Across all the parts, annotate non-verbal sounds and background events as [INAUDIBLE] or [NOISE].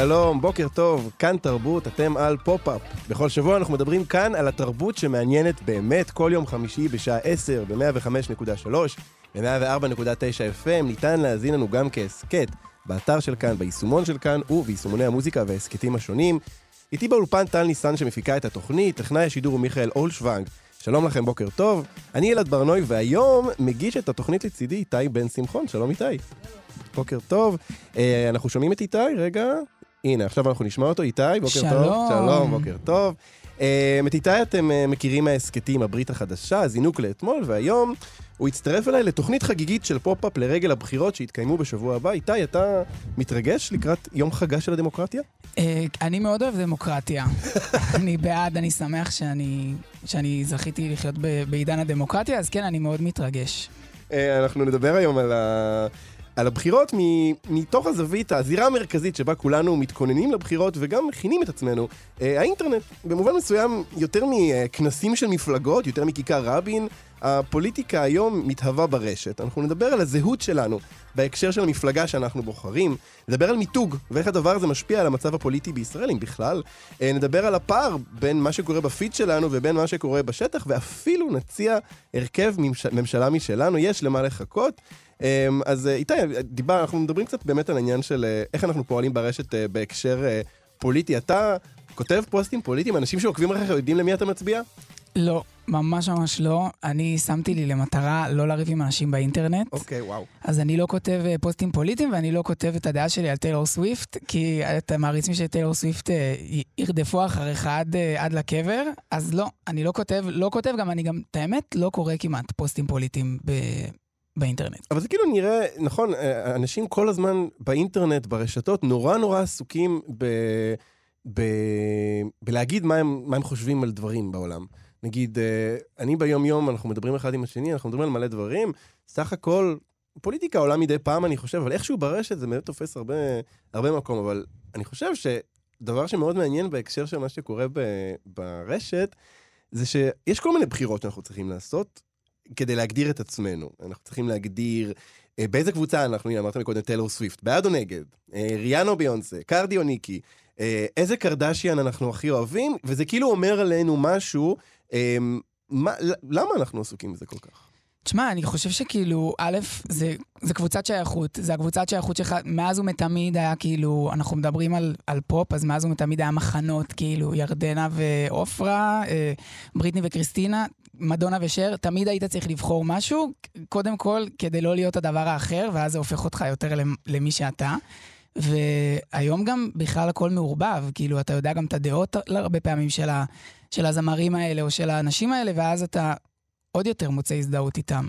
שלום, בוקר טוב, כאן תרבות, אתם על פופ-אפ. בכל שבוע אנחנו מדברים כאן על התרבות שמעניינת באמת כל יום חמישי בשעה 10 ב-105.3 ב-104.9 FM. ניתן להזין לנו גם כהסכת באתר של כאן, ביישומון של כאן וביישומוני המוזיקה וההסכתים השונים. איתי באולפן טל ניסן שמפיקה את התוכנית, טכנאי השידור הוא מיכאל אולשוונג. שלום לכם, בוקר טוב. אני אלעד ברנוי, והיום מגיש את התוכנית לצידי איתי בן שמחון. שלום איתי. בוקר טוב. אה, אנחנו שומעים את איתי, רגע. הנה, עכשיו אנחנו נשמע אותו. איתי, בוקר שלום. טוב. שלום, בוקר טוב. אה, את איתי אתם אה, מכירים מההסכתים הברית החדשה, זינוק לאתמול, והיום הוא הצטרף אליי לתוכנית חגיגית של פופ-אפ לרגל הבחירות שיתקיימו בשבוע הבא. איתי, אתה מתרגש לקראת יום חגה של הדמוקרטיה? אה, אני מאוד אוהב דמוקרטיה. [LAUGHS] אני בעד, אני שמח שאני, שאני זכיתי לחיות בעידן הדמוקרטיה, אז כן, אני מאוד מתרגש. אנחנו נדבר היום על, ה... על הבחירות. מתוך הזווית, הזירה המרכזית שבה כולנו מתכוננים לבחירות וגם מכינים את עצמנו. אה, האינטרנט, במובן מסוים, יותר מכנסים של מפלגות, יותר מכיכר רבין, הפוליטיקה היום מתהווה ברשת. אנחנו נדבר על הזהות שלנו בהקשר של המפלגה שאנחנו בוחרים, נדבר על מיתוג ואיך הדבר הזה משפיע על המצב הפוליטי בישראל, אם בכלל. אה, נדבר על הפער בין מה שקורה בפיד שלנו ובין מה שקורה בשטח, ואפילו נציע הרכב ממש... ממשלה משלנו, יש למה לחכות. אה, אז אה, איתי, דיבר, אנחנו מדברים קצת באמת על העניין של איך אנחנו פועלים ברשת בהקשר פוליטי. אתה כותב פוסטים פוליטיים, אנשים שעוקבים אחריך יודעים למי אתה מצביע? לא, ממש ממש לא. אני שמתי לי למטרה לא לריב עם אנשים באינטרנט. אוקיי, וואו. אז אני לא כותב אה, פוסטים פוליטיים ואני לא כותב את הדעה שלי על טיילור סוויפט, כי את המעריצים של טיילור סוויפט אה, ירדפו אחריך עד, אה, עד לקבר, אז לא, אני לא כותב, לא כותב, גם אני גם, את האמת, לא קורא כמעט פוסטים פוליטיים ב, באינטרנט. אבל זה כאילו נראה, נכון, אנשים כל הזמן באינטרנט, ברשתות, נורא נורא עסוקים ב... ב... בלהגיד מה הם, מה הם חושבים על דברים בעולם. נגיד, אה, אני ביום-יום, אנחנו מדברים אחד עם השני, אנחנו מדברים על מלא דברים, סך הכל, פוליטיקה עולה מדי פעם, אני חושב, אבל איכשהו ברשת זה באמת תופס הרבה, הרבה מקום, אבל אני חושב שדבר שמאוד מעניין בהקשר של מה שקורה ב... ברשת, זה שיש כל מיני בחירות שאנחנו צריכים לעשות כדי להגדיר את עצמנו. אנחנו צריכים להגדיר אה, באיזה קבוצה אנחנו, הנה אמרת מקודם טיילור סוויפט, בעד או נגד, אה, ריאנו ביונסה, קרדי או ניקי, איזה קרדשיאן אנחנו הכי אוהבים, וזה כאילו אומר עלינו משהו, מה, למה אנחנו עסוקים בזה כל כך? תשמע, אני חושב שכאילו, א', זה, זה קבוצת שייכות, זה הקבוצת שייכות שלך, מאז ומתמיד היה כאילו, אנחנו מדברים על, על פופ, אז מאז ומתמיד היה מחנות, כאילו, ירדנה ועופרה, אה, בריטני וקריסטינה, מדונה ושר, תמיד היית צריך לבחור משהו, קודם כל, כדי לא להיות הדבר האחר, ואז זה הופך אותך יותר למ- למי שאתה. והיום גם בכלל הכל מעורבב, כאילו, אתה יודע גם את הדעות הרבה פעמים של, ה, של הזמרים האלה או של האנשים האלה, ואז אתה עוד יותר מוצא הזדהות איתם.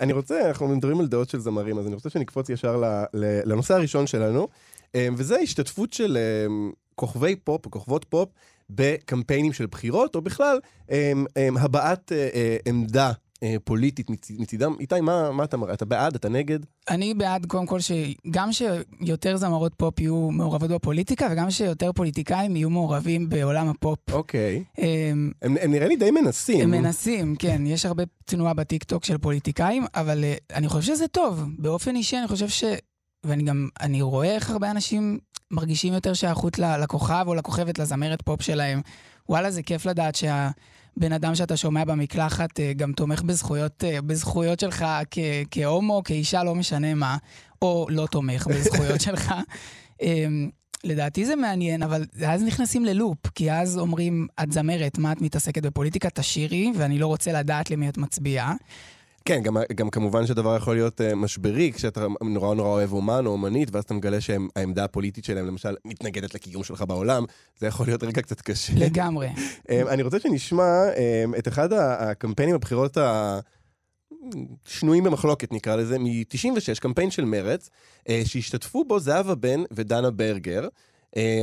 אני רוצה, אנחנו מדברים על דעות של זמרים, אז אני רוצה שנקפוץ ישר ל- ל- לנושא הראשון שלנו, אה, וזה ההשתתפות של אה, כוכבי פופ, כוכבות פופ, בקמפיינים של בחירות, או בכלל אה, הבעת עמדה אה, פוליטית מצ- מצידם. איתי, מה, מה אתה אומר? אתה בעד? אתה נגד? אני בעד קודם כל שגם שיותר זמרות פופ יהיו מעורבות בפוליטיקה, וגם שיותר פוליטיקאים יהיו מעורבים בעולם הפופ. אוקיי. הם, הם, הם נראה לי די מנסים. הם מנסים, כן, יש הרבה תנועה בטיקטוק של פוליטיקאים, אבל אה, אני חושב שזה טוב. באופן אישי אני חושב ש... ואני גם, אני רואה איך הרבה אנשים מרגישים יותר שייכות לכוכב או לכוכבת, לזמרת פופ שלהם. וואלה, זה כיף לדעת שהבן אדם שאתה שומע במקלחת אה, גם תומך בזכויות, אה, בזכויות שלך כ- כהומו, כאישה, לא משנה מה, או לא תומך בזכויות [LAUGHS] שלך. אמ, לדעתי זה מעניין, אבל אז נכנסים ללופ, כי אז אומרים, את זמרת, מה את מתעסקת בפוליטיקה? תשאירי, ואני לא רוצה לדעת למי את מצביעה. כן, גם, גם כמובן שדבר יכול להיות uh, משברי, כשאתה נורא נורא אוהב אומן או אומנית, ואז אתה מגלה שהעמדה הפוליטית שלהם, למשל, מתנגדת לקיום שלך בעולם, זה יכול להיות רגע קצת קשה. לגמרי. um, [LAUGHS] אני רוצה שנשמע um, את אחד הקמפיינים בבחירות ה... שנויים במחלוקת נקרא לזה, מ-96, קמפיין של מרץ, אה, שהשתתפו בו זהבה בן ודנה ברגר. אה,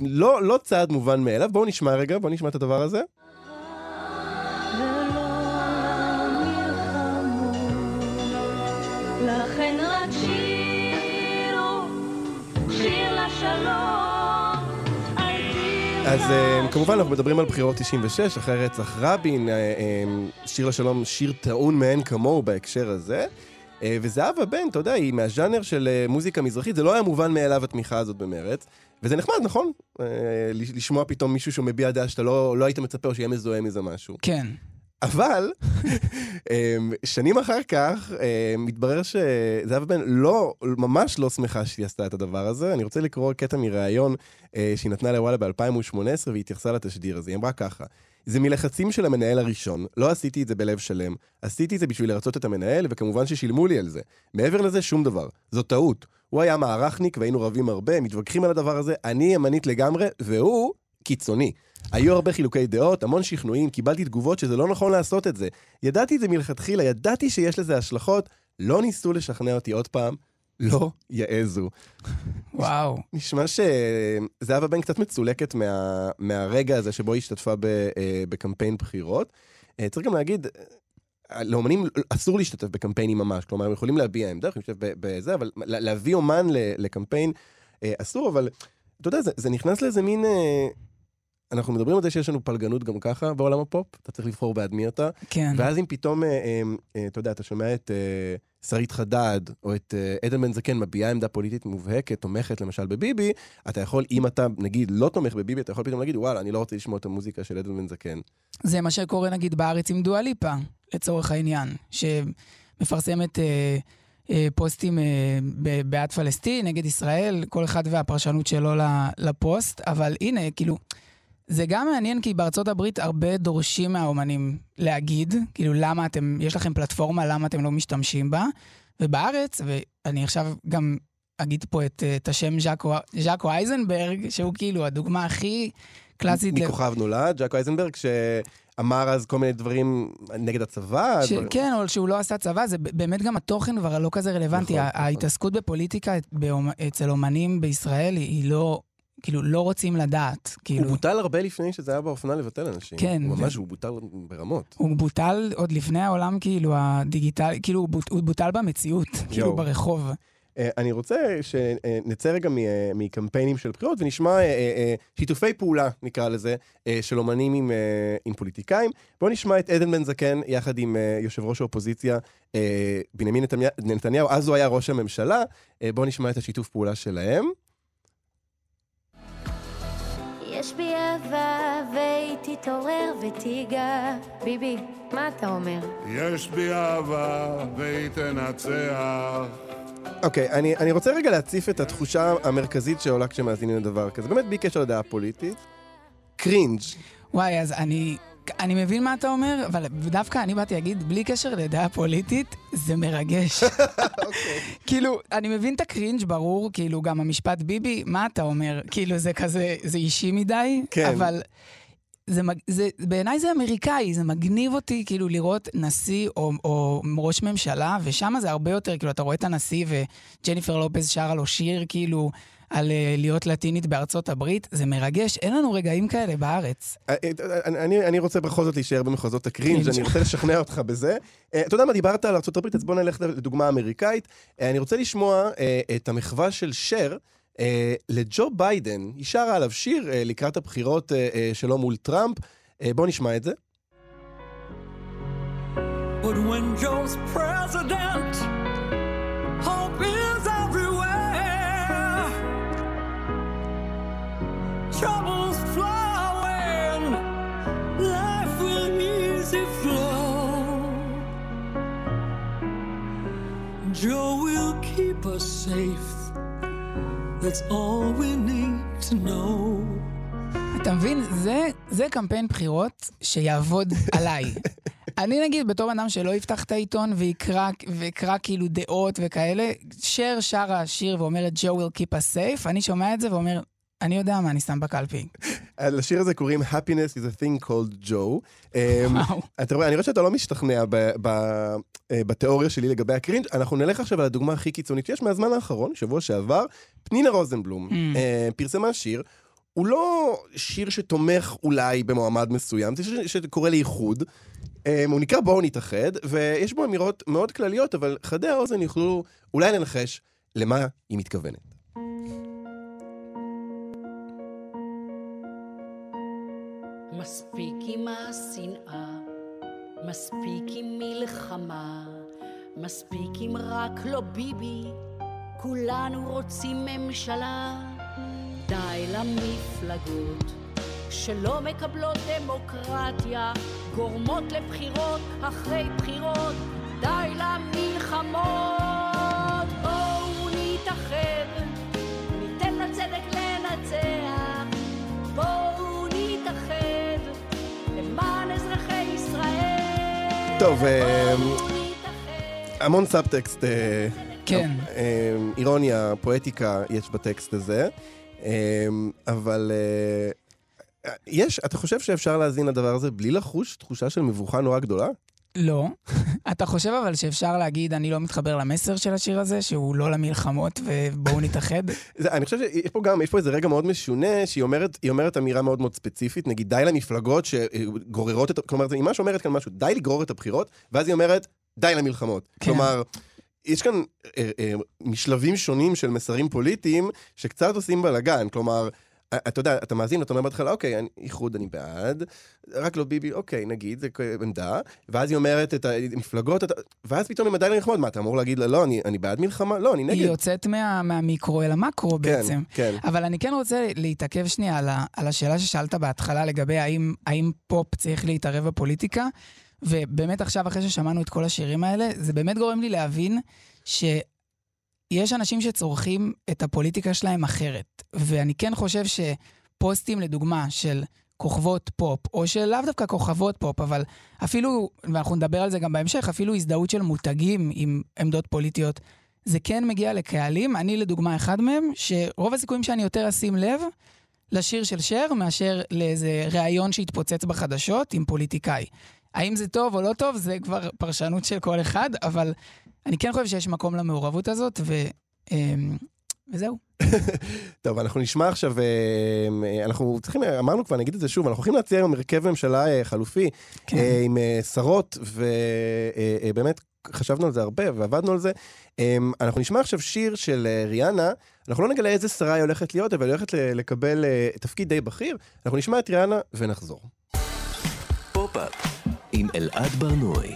לא, לא צעד מובן מאליו, בואו נשמע רגע, בואו נשמע את הדבר הזה. אז uh, כמובן אנחנו מדברים על בחירות 96, אחרי רצח רבין, uh, uh, שיר לשלום, שיר טעון מאין כמוהו בהקשר הזה. וזהבה בן, אתה יודע, היא מהז'אנר של מוזיקה מזרחית, זה לא היה מובן מאליו התמיכה הזאת במרץ. וזה נחמד, נכון? לשמוע פתאום מישהו שמביע דעה שאתה לא, לא היית מצפה או שיהיה מזוהה מזה משהו. כן. אבל אמ, שנים אחר כך אמ, מתברר שזהבה בן לא, ממש לא שמחה שהיא עשתה את הדבר הזה. אני רוצה לקרוא קטע מראיון אה, שהיא נתנה לוואלה ב-2018 והיא התייחסה לתשדיר הזה. היא אמרה ככה: זה מלחצים של המנהל הראשון, לא עשיתי את זה בלב שלם. עשיתי את זה בשביל לרצות את המנהל, וכמובן ששילמו לי על זה. מעבר לזה, שום דבר. זו טעות. הוא היה מערכניק והיינו רבים הרבה, מתווכחים על הדבר הזה, אני ימנית לגמרי, והוא קיצוני. היו הרבה חילוקי דעות, המון שכנועים, קיבלתי תגובות שזה לא נכון לעשות את זה. ידעתי את זה מלכתחילה, ידעתי שיש לזה השלכות, לא ניסו לשכנע אותי עוד פעם, לא יעזו. וואו. נשמע שזהבה בן קצת מצולקת מה, מהרגע הזה שבו היא השתתפה ב, אה, בקמפיין בחירות. אה, צריך גם להגיד, אה, לאומנים אסור להשתתף בקמפיינים ממש, כלומר, הם יכולים להביע עמדה, יכולים להשתתף בזה, אבל להביא אומן לקמפיין אסור, אבל אתה יודע, זה, זה נכנס לאיזה מין... אנחנו מדברים על זה שיש לנו פלגנות גם ככה בעולם הפופ, אתה צריך לבחור בעד מי אתה. כן. ואז אם פתאום, אה, אה, אה, אתה יודע, אתה שומע את שרית חדד, או את עדן בן זקן מביעה עמדה פוליטית מובהקת, תומכת למשל בביבי, אתה יכול, אם אתה, נגיד, לא תומך בביבי, אתה יכול פתאום להגיד, וואלה, אני לא רוצה לשמוע את המוזיקה של עדן בן זקן. זה מה שקורה, נגיד, בארץ עם דואליפה, לצורך העניין, שמפרסמת... אה... אה, פוסטים אה, בעד פלסטין, נגד ישראל, כל אחד והפרשנות שלו לפוסט, אבל הנה, כאילו, זה גם מעניין כי בארצות הברית הרבה דורשים מהאומנים להגיד, כאילו למה אתם, יש לכם פלטפורמה, למה אתם לא משתמשים בה, ובארץ, ואני עכשיו גם אגיד פה את, את השם ז'אקו, ז'אקו אייזנברג, שהוא כאילו הדוגמה הכי קלאסית. מכוכב נולד, ז'אקו אייזנברג, ש... אמר אז כל מיני דברים נגד הצבא. ש... דבר... כן, או שהוא לא עשה צבא, זה באמת גם התוכן כבר לא כזה רלוונטי. נכון, ההתעסקות נכון. בפוליטיקה אצל אומנים בישראל היא לא כאילו, לא רוצים לדעת. כאילו... הוא בוטל הרבה לפני שזה היה באופנה לבטל אנשים. כן. הוא ממש, ו... הוא בוטל ברמות. הוא בוטל עוד לפני העולם, כאילו, הדיגיטלי, כאילו, הוא, בוט... הוא בוטל במציאות, כאילו, ברחוב. Uh, אני רוצה שנצא רגע uh, מקמפיינים של בחירות ונשמע uh, uh, שיתופי פעולה, נקרא לזה, uh, של אומנים עם, uh, עם פוליטיקאים. בואו נשמע את עדן בן זקן יחד עם uh, יושב ראש האופוזיציה uh, בנימין נתניהו, אז הוא היה ראש הממשלה. Uh, בואו נשמע את השיתוף פעולה שלהם. יש בי אהבה והיא תתעורר ותיגע. ביבי, מה אתה אומר? יש בי אהבה והיא תנצח. אוקיי, okay, אני, אני רוצה רגע להציף את התחושה המרכזית שעולה כשמאזינים לדבר כזה. באמת, בלי קשר לדעה פוליטית. קרינג'. וואי, אז אני אני מבין מה אתה אומר, אבל דווקא אני באתי להגיד, בלי קשר לדעה פוליטית, זה מרגש. [LAUGHS] אוקיי. כאילו, אני מבין את הקרינג', ברור, כאילו, גם המשפט ביבי, מה אתה אומר? כאילו, זה כזה, זה אישי מדי, כן. אבל... זה, זה, בעיניי זה אמריקאי, זה מגניב אותי כאילו לראות נשיא או, או ראש ממשלה, ושם זה הרבה יותר, כאילו, אתה רואה את הנשיא וג'ניפר לופז שרה לו שיר, כאילו, על uh, להיות לטינית בארצות הברית, זה מרגש, אין לנו רגעים כאלה בארץ. אה, אה, אני, אני רוצה בכל זאת להישאר במחוזות הקרינג', אני רוצה לשכנע אותך בזה. אתה יודע מה, דיברת על ארצות הברית, אז בוא נלך לדוגמה אמריקאית. אני רוצה לשמוע את המחווה של שר. Uh, לג'ו ביידן, היא שרה עליו שיר uh, לקראת הבחירות uh, uh, שלו מול טראמפ. Uh, בואו נשמע את זה. But when Joe's president, Troubles flowing, life will easy flow. Joe will keep us safe. That's all we need to know. אתה מבין? זה, זה קמפיין בחירות שיעבוד [LAUGHS] עליי. אני נגיד, בתור אדם שלא יפתח את העיתון ויקרא, ויקרא כאילו דעות וכאלה, שר שרה שיר ואומרת, Joe will keep us safe, אני שומע את זה ואומר, אני יודע מה אני שם בקלפי. לשיר הזה קוראים Happiness is a thing called Joe. אמ. אתה רואה, אני רואה שאתה לא משתכנע אה, בתיאוריה שלי לגבי הקרינג'. אנחנו נלך עכשיו על הדוגמה הכי קיצונית שיש מהזמן האחרון, שבוע שעבר. פנינה רוזנבלום Mm. אה, פרסמה שיר. הוא לא שיר שתומך אולי במועמד מסוים, זה שיר שקורא לאיחוד. אה, הוא נקרא בואו נתאחד, ויש בו אמירות מאוד כלליות, אבל חדי האוזן יוכלו אולי לנחש למה היא מתכוונת. מספיק עם השנאה, מספיק עם מלחמה, מספיק עם רק לא ביבי, כולנו רוצים ממשלה. די למפלגות שלא מקבלות דמוקרטיה, גורמות לבחירות אחרי בחירות, די למלחמות. טוב, אה. המון סאבטקסט, אה, כן. אה, אירוניה, פואטיקה יש בטקסט הזה, אבל יש, אתה חושב שאפשר להאזין לדבר הזה בלי לחוש תחושה של מבוכה נורא גדולה? לא. [LAUGHS] אתה חושב אבל שאפשר להגיד, אני לא מתחבר למסר של השיר הזה, שהוא לא למלחמות ובואו נתאחד? [LAUGHS] זה, אני חושב שיש פה גם, יש פה איזה רגע מאוד משונה, שהיא אומרת, אומרת אמירה מאוד מאוד ספציפית, נגיד די למפלגות שגוררות את, כלומר, היא ממש אומרת כאן משהו, די לגרור את הבחירות, ואז היא אומרת, די למלחמות. כן. כלומר, יש כאן אה, אה, משלבים שונים של מסרים פוליטיים שקצת עושים בלאגן, כלומר, אה, אתה יודע, אתה מאזין, אתה אומר בהתחלה, אוקיי, איחוד אני בעד, רק לא ביבי, אוקיי, נגיד, זה עמדה, ואז היא אומרת את המפלגות, ואז פתאום היא עדיין למלחמות, מה, אתה אמור להגיד לה, לא, אני, אני בעד מלחמה? לא, אני נגד. היא יוצאת מה- מהמיקרו אל המקרו בעצם. כן, כן. אבל אני כן רוצה להתעכב שנייה על, ה, על השאלה ששאלת בהתחלה לגבי האם, האם פופ צריך להתערב בפוליטיקה, ובאמת עכשיו, אחרי ששמענו את כל השירים האלה, זה באמת גורם לי להבין שיש אנשים שצורכים את הפוליטיקה שלהם אחרת. ואני כן חושב שפוסטים, לדוגמה, של כוכבות פופ, או של לאו דווקא כוכבות פופ, אבל אפילו, ואנחנו נדבר על זה גם בהמשך, אפילו הזדהות של מותגים עם עמדות פוליטיות, זה כן מגיע לקהלים. אני לדוגמה אחד מהם, שרוב הסיכויים שאני יותר אשים לב לשיר של שר מאשר לאיזה ראיון שהתפוצץ בחדשות עם פוליטיקאי. האם זה טוב או לא טוב, זה כבר פרשנות של כל אחד, אבל אני כן חושב שיש מקום למעורבות הזאת, ו... אמ, וזהו. [LAUGHS] טוב, אנחנו נשמע עכשיו, אה, אנחנו צריכים, אמרנו כבר, נגיד את זה שוב, אנחנו הולכים להציע היום הרכב ממשלה אה, חלופי, כן. אה, עם אה, שרות, ובאמת חשבנו על זה הרבה ועבדנו על זה. אה, אנחנו נשמע עכשיו שיר של ריאנה, אנחנו לא נגלה איזה שרה היא הולכת להיות, אבל היא הולכת לקבל תפקיד די בכיר. אנחנו נשמע את ריאנה ונחזור. פופ-אפ עם אלעד ברנועי.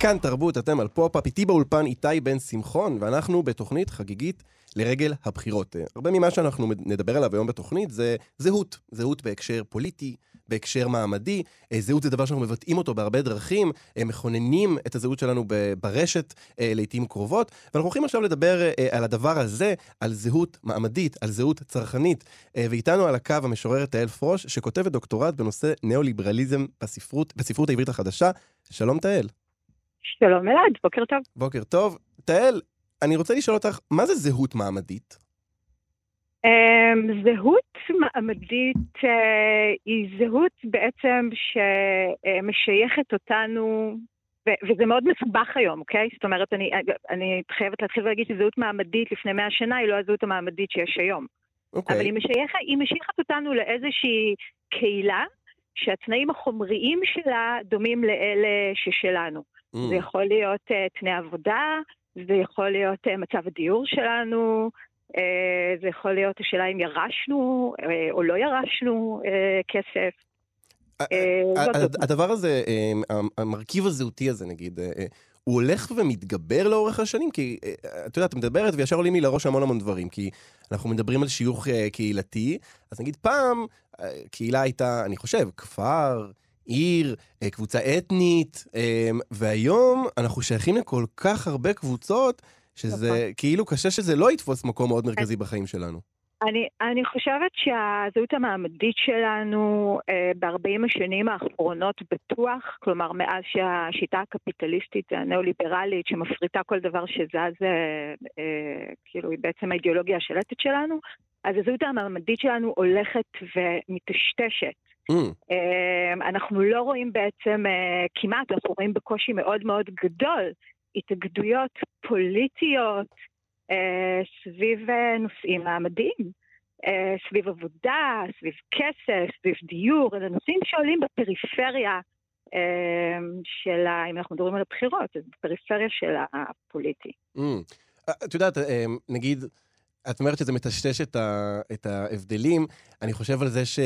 כאן תרבות, אתם על פופ-אפ, איתי באולפן איתי בן שמחון, ואנחנו בתוכנית חגיגית לרגל הבחירות. הרבה ממה שאנחנו נדבר עליו היום בתוכנית זה זהות. זהות בהקשר פוליטי, בהקשר מעמדי. אה, זהות זה דבר שאנחנו מבטאים אותו בהרבה דרכים, אה, מכוננים את הזהות שלנו ברשת אה, לעיתים קרובות. ואנחנו הולכים עכשיו לדבר על הדבר הזה, על זהות מעמדית, על זהות צרכנית. ואיתנו על הקו המשוררת תהל פרוש, שכותבת דוקטורט בנושא ניאו-ליברליזם בספרות, בספרות העברית החדשה. שלום תהל. שלום אלעד, בוקר טוב. בוקר טוב. תהל, אני רוצה לשאול אותך, מה זה זהות מעמדית? אמ, זהות מעמדית אה, היא זהות בעצם שמשייכת אותנו, וזה מאוד מסובך היום, אוקיי? זאת אומרת, אני, אני חייבת להתחיל ולהגיד שזהות מעמדית לפני מאה שנה היא לא הזהות המעמדית שיש היום. אוקיי. אבל היא משייכת, היא משייכת אותנו לאיזושהי קהילה שהתנאים החומריים שלה דומים לאלה ששלנו. Mm. זה יכול להיות uh, תנאי עבודה, זה יכול להיות uh, מצב הדיור שלנו, זה יכול להיות השאלה אם ירשנו uh, או לא ירשנו כסף. אה, זאת. הדבר הזה, אה, המ- המרכיב הזהותי הזה נגיד, אה, אה, הוא הולך ומתגבר לאורך השנים? כי אה, את יודעת, את מדברת וישר עולים לי לראש המון המון דברים, כי אנחנו מדברים על שיוך אה, קהילתי, אז נגיד פעם, אה, קהילה הייתה, אני חושב, כפר, עיר, אה, קבוצה אתנית, אה, והיום אנחנו שייכים לכל כך הרבה קבוצות, שזה נכון. כאילו קשה שזה לא יתפוס מקום מאוד מרכזי בחיים שלנו. אני, אני חושבת שהזהות המעמדית שלנו אה, ב-40 השנים האחרונות בטוח, כלומר מאז שהשיטה הקפיטליסטית הניאו-ליברלית שמפריטה כל דבר שזז, אה, אה, כאילו היא בעצם האידיאולוגיה השלטת שלנו, אז הזהות המעמדית שלנו הולכת ומטשטשת. Mm. אמ, אנחנו לא רואים בעצם אה, כמעט, אנחנו רואים בקושי מאוד מאוד גדול התאגדויות פוליטיות אה, סביב אה, נושאים מעמדיים. סביב עבודה, סביב כסף, סביב דיור, אלה נושאים שעולים בפריפריה של, ה, אם אנחנו מדברים על הבחירות, אז בפריפריה של הפוליטי. Mm. את יודעת, נגיד, את אומרת שזה מטשטש את ההבדלים, אני חושב על זה ש...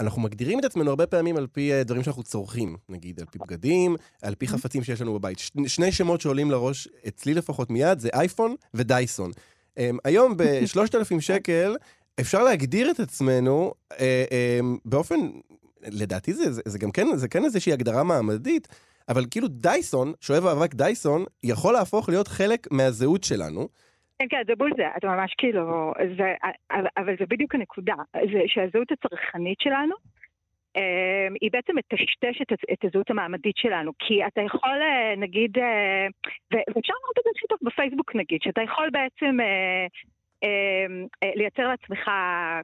אנחנו מגדירים את עצמנו הרבה פעמים על פי אה, דברים שאנחנו צורכים, נגיד על פי בגדים, על פי חפצים שיש לנו בבית. שני שמות שעולים לראש, אצלי לפחות מיד, זה אייפון ודייסון. אמ, היום [LAUGHS] ב-3,000 שקל אפשר להגדיר את עצמנו אה, אמ, באופן, לדעתי זה, זה, זה גם כן, זה כן איזושהי הגדרה מעמדית, אבל כאילו דייסון, שואב האבק דייסון, יכול להפוך להיות חלק מהזהות שלנו. כן, כן, זה בול זה, אתה ממש כאילו, זה, אבל זה בדיוק הנקודה, זה שהזהות הצרכנית שלנו, אמ, היא בעצם מטשטשת את, את הזהות המעמדית שלנו, כי אתה יכול, אה, נגיד, אה, ואפשר לראות את זה הכי טוב בפייסבוק נגיד, שאתה יכול בעצם אה, לייצר לעצמך,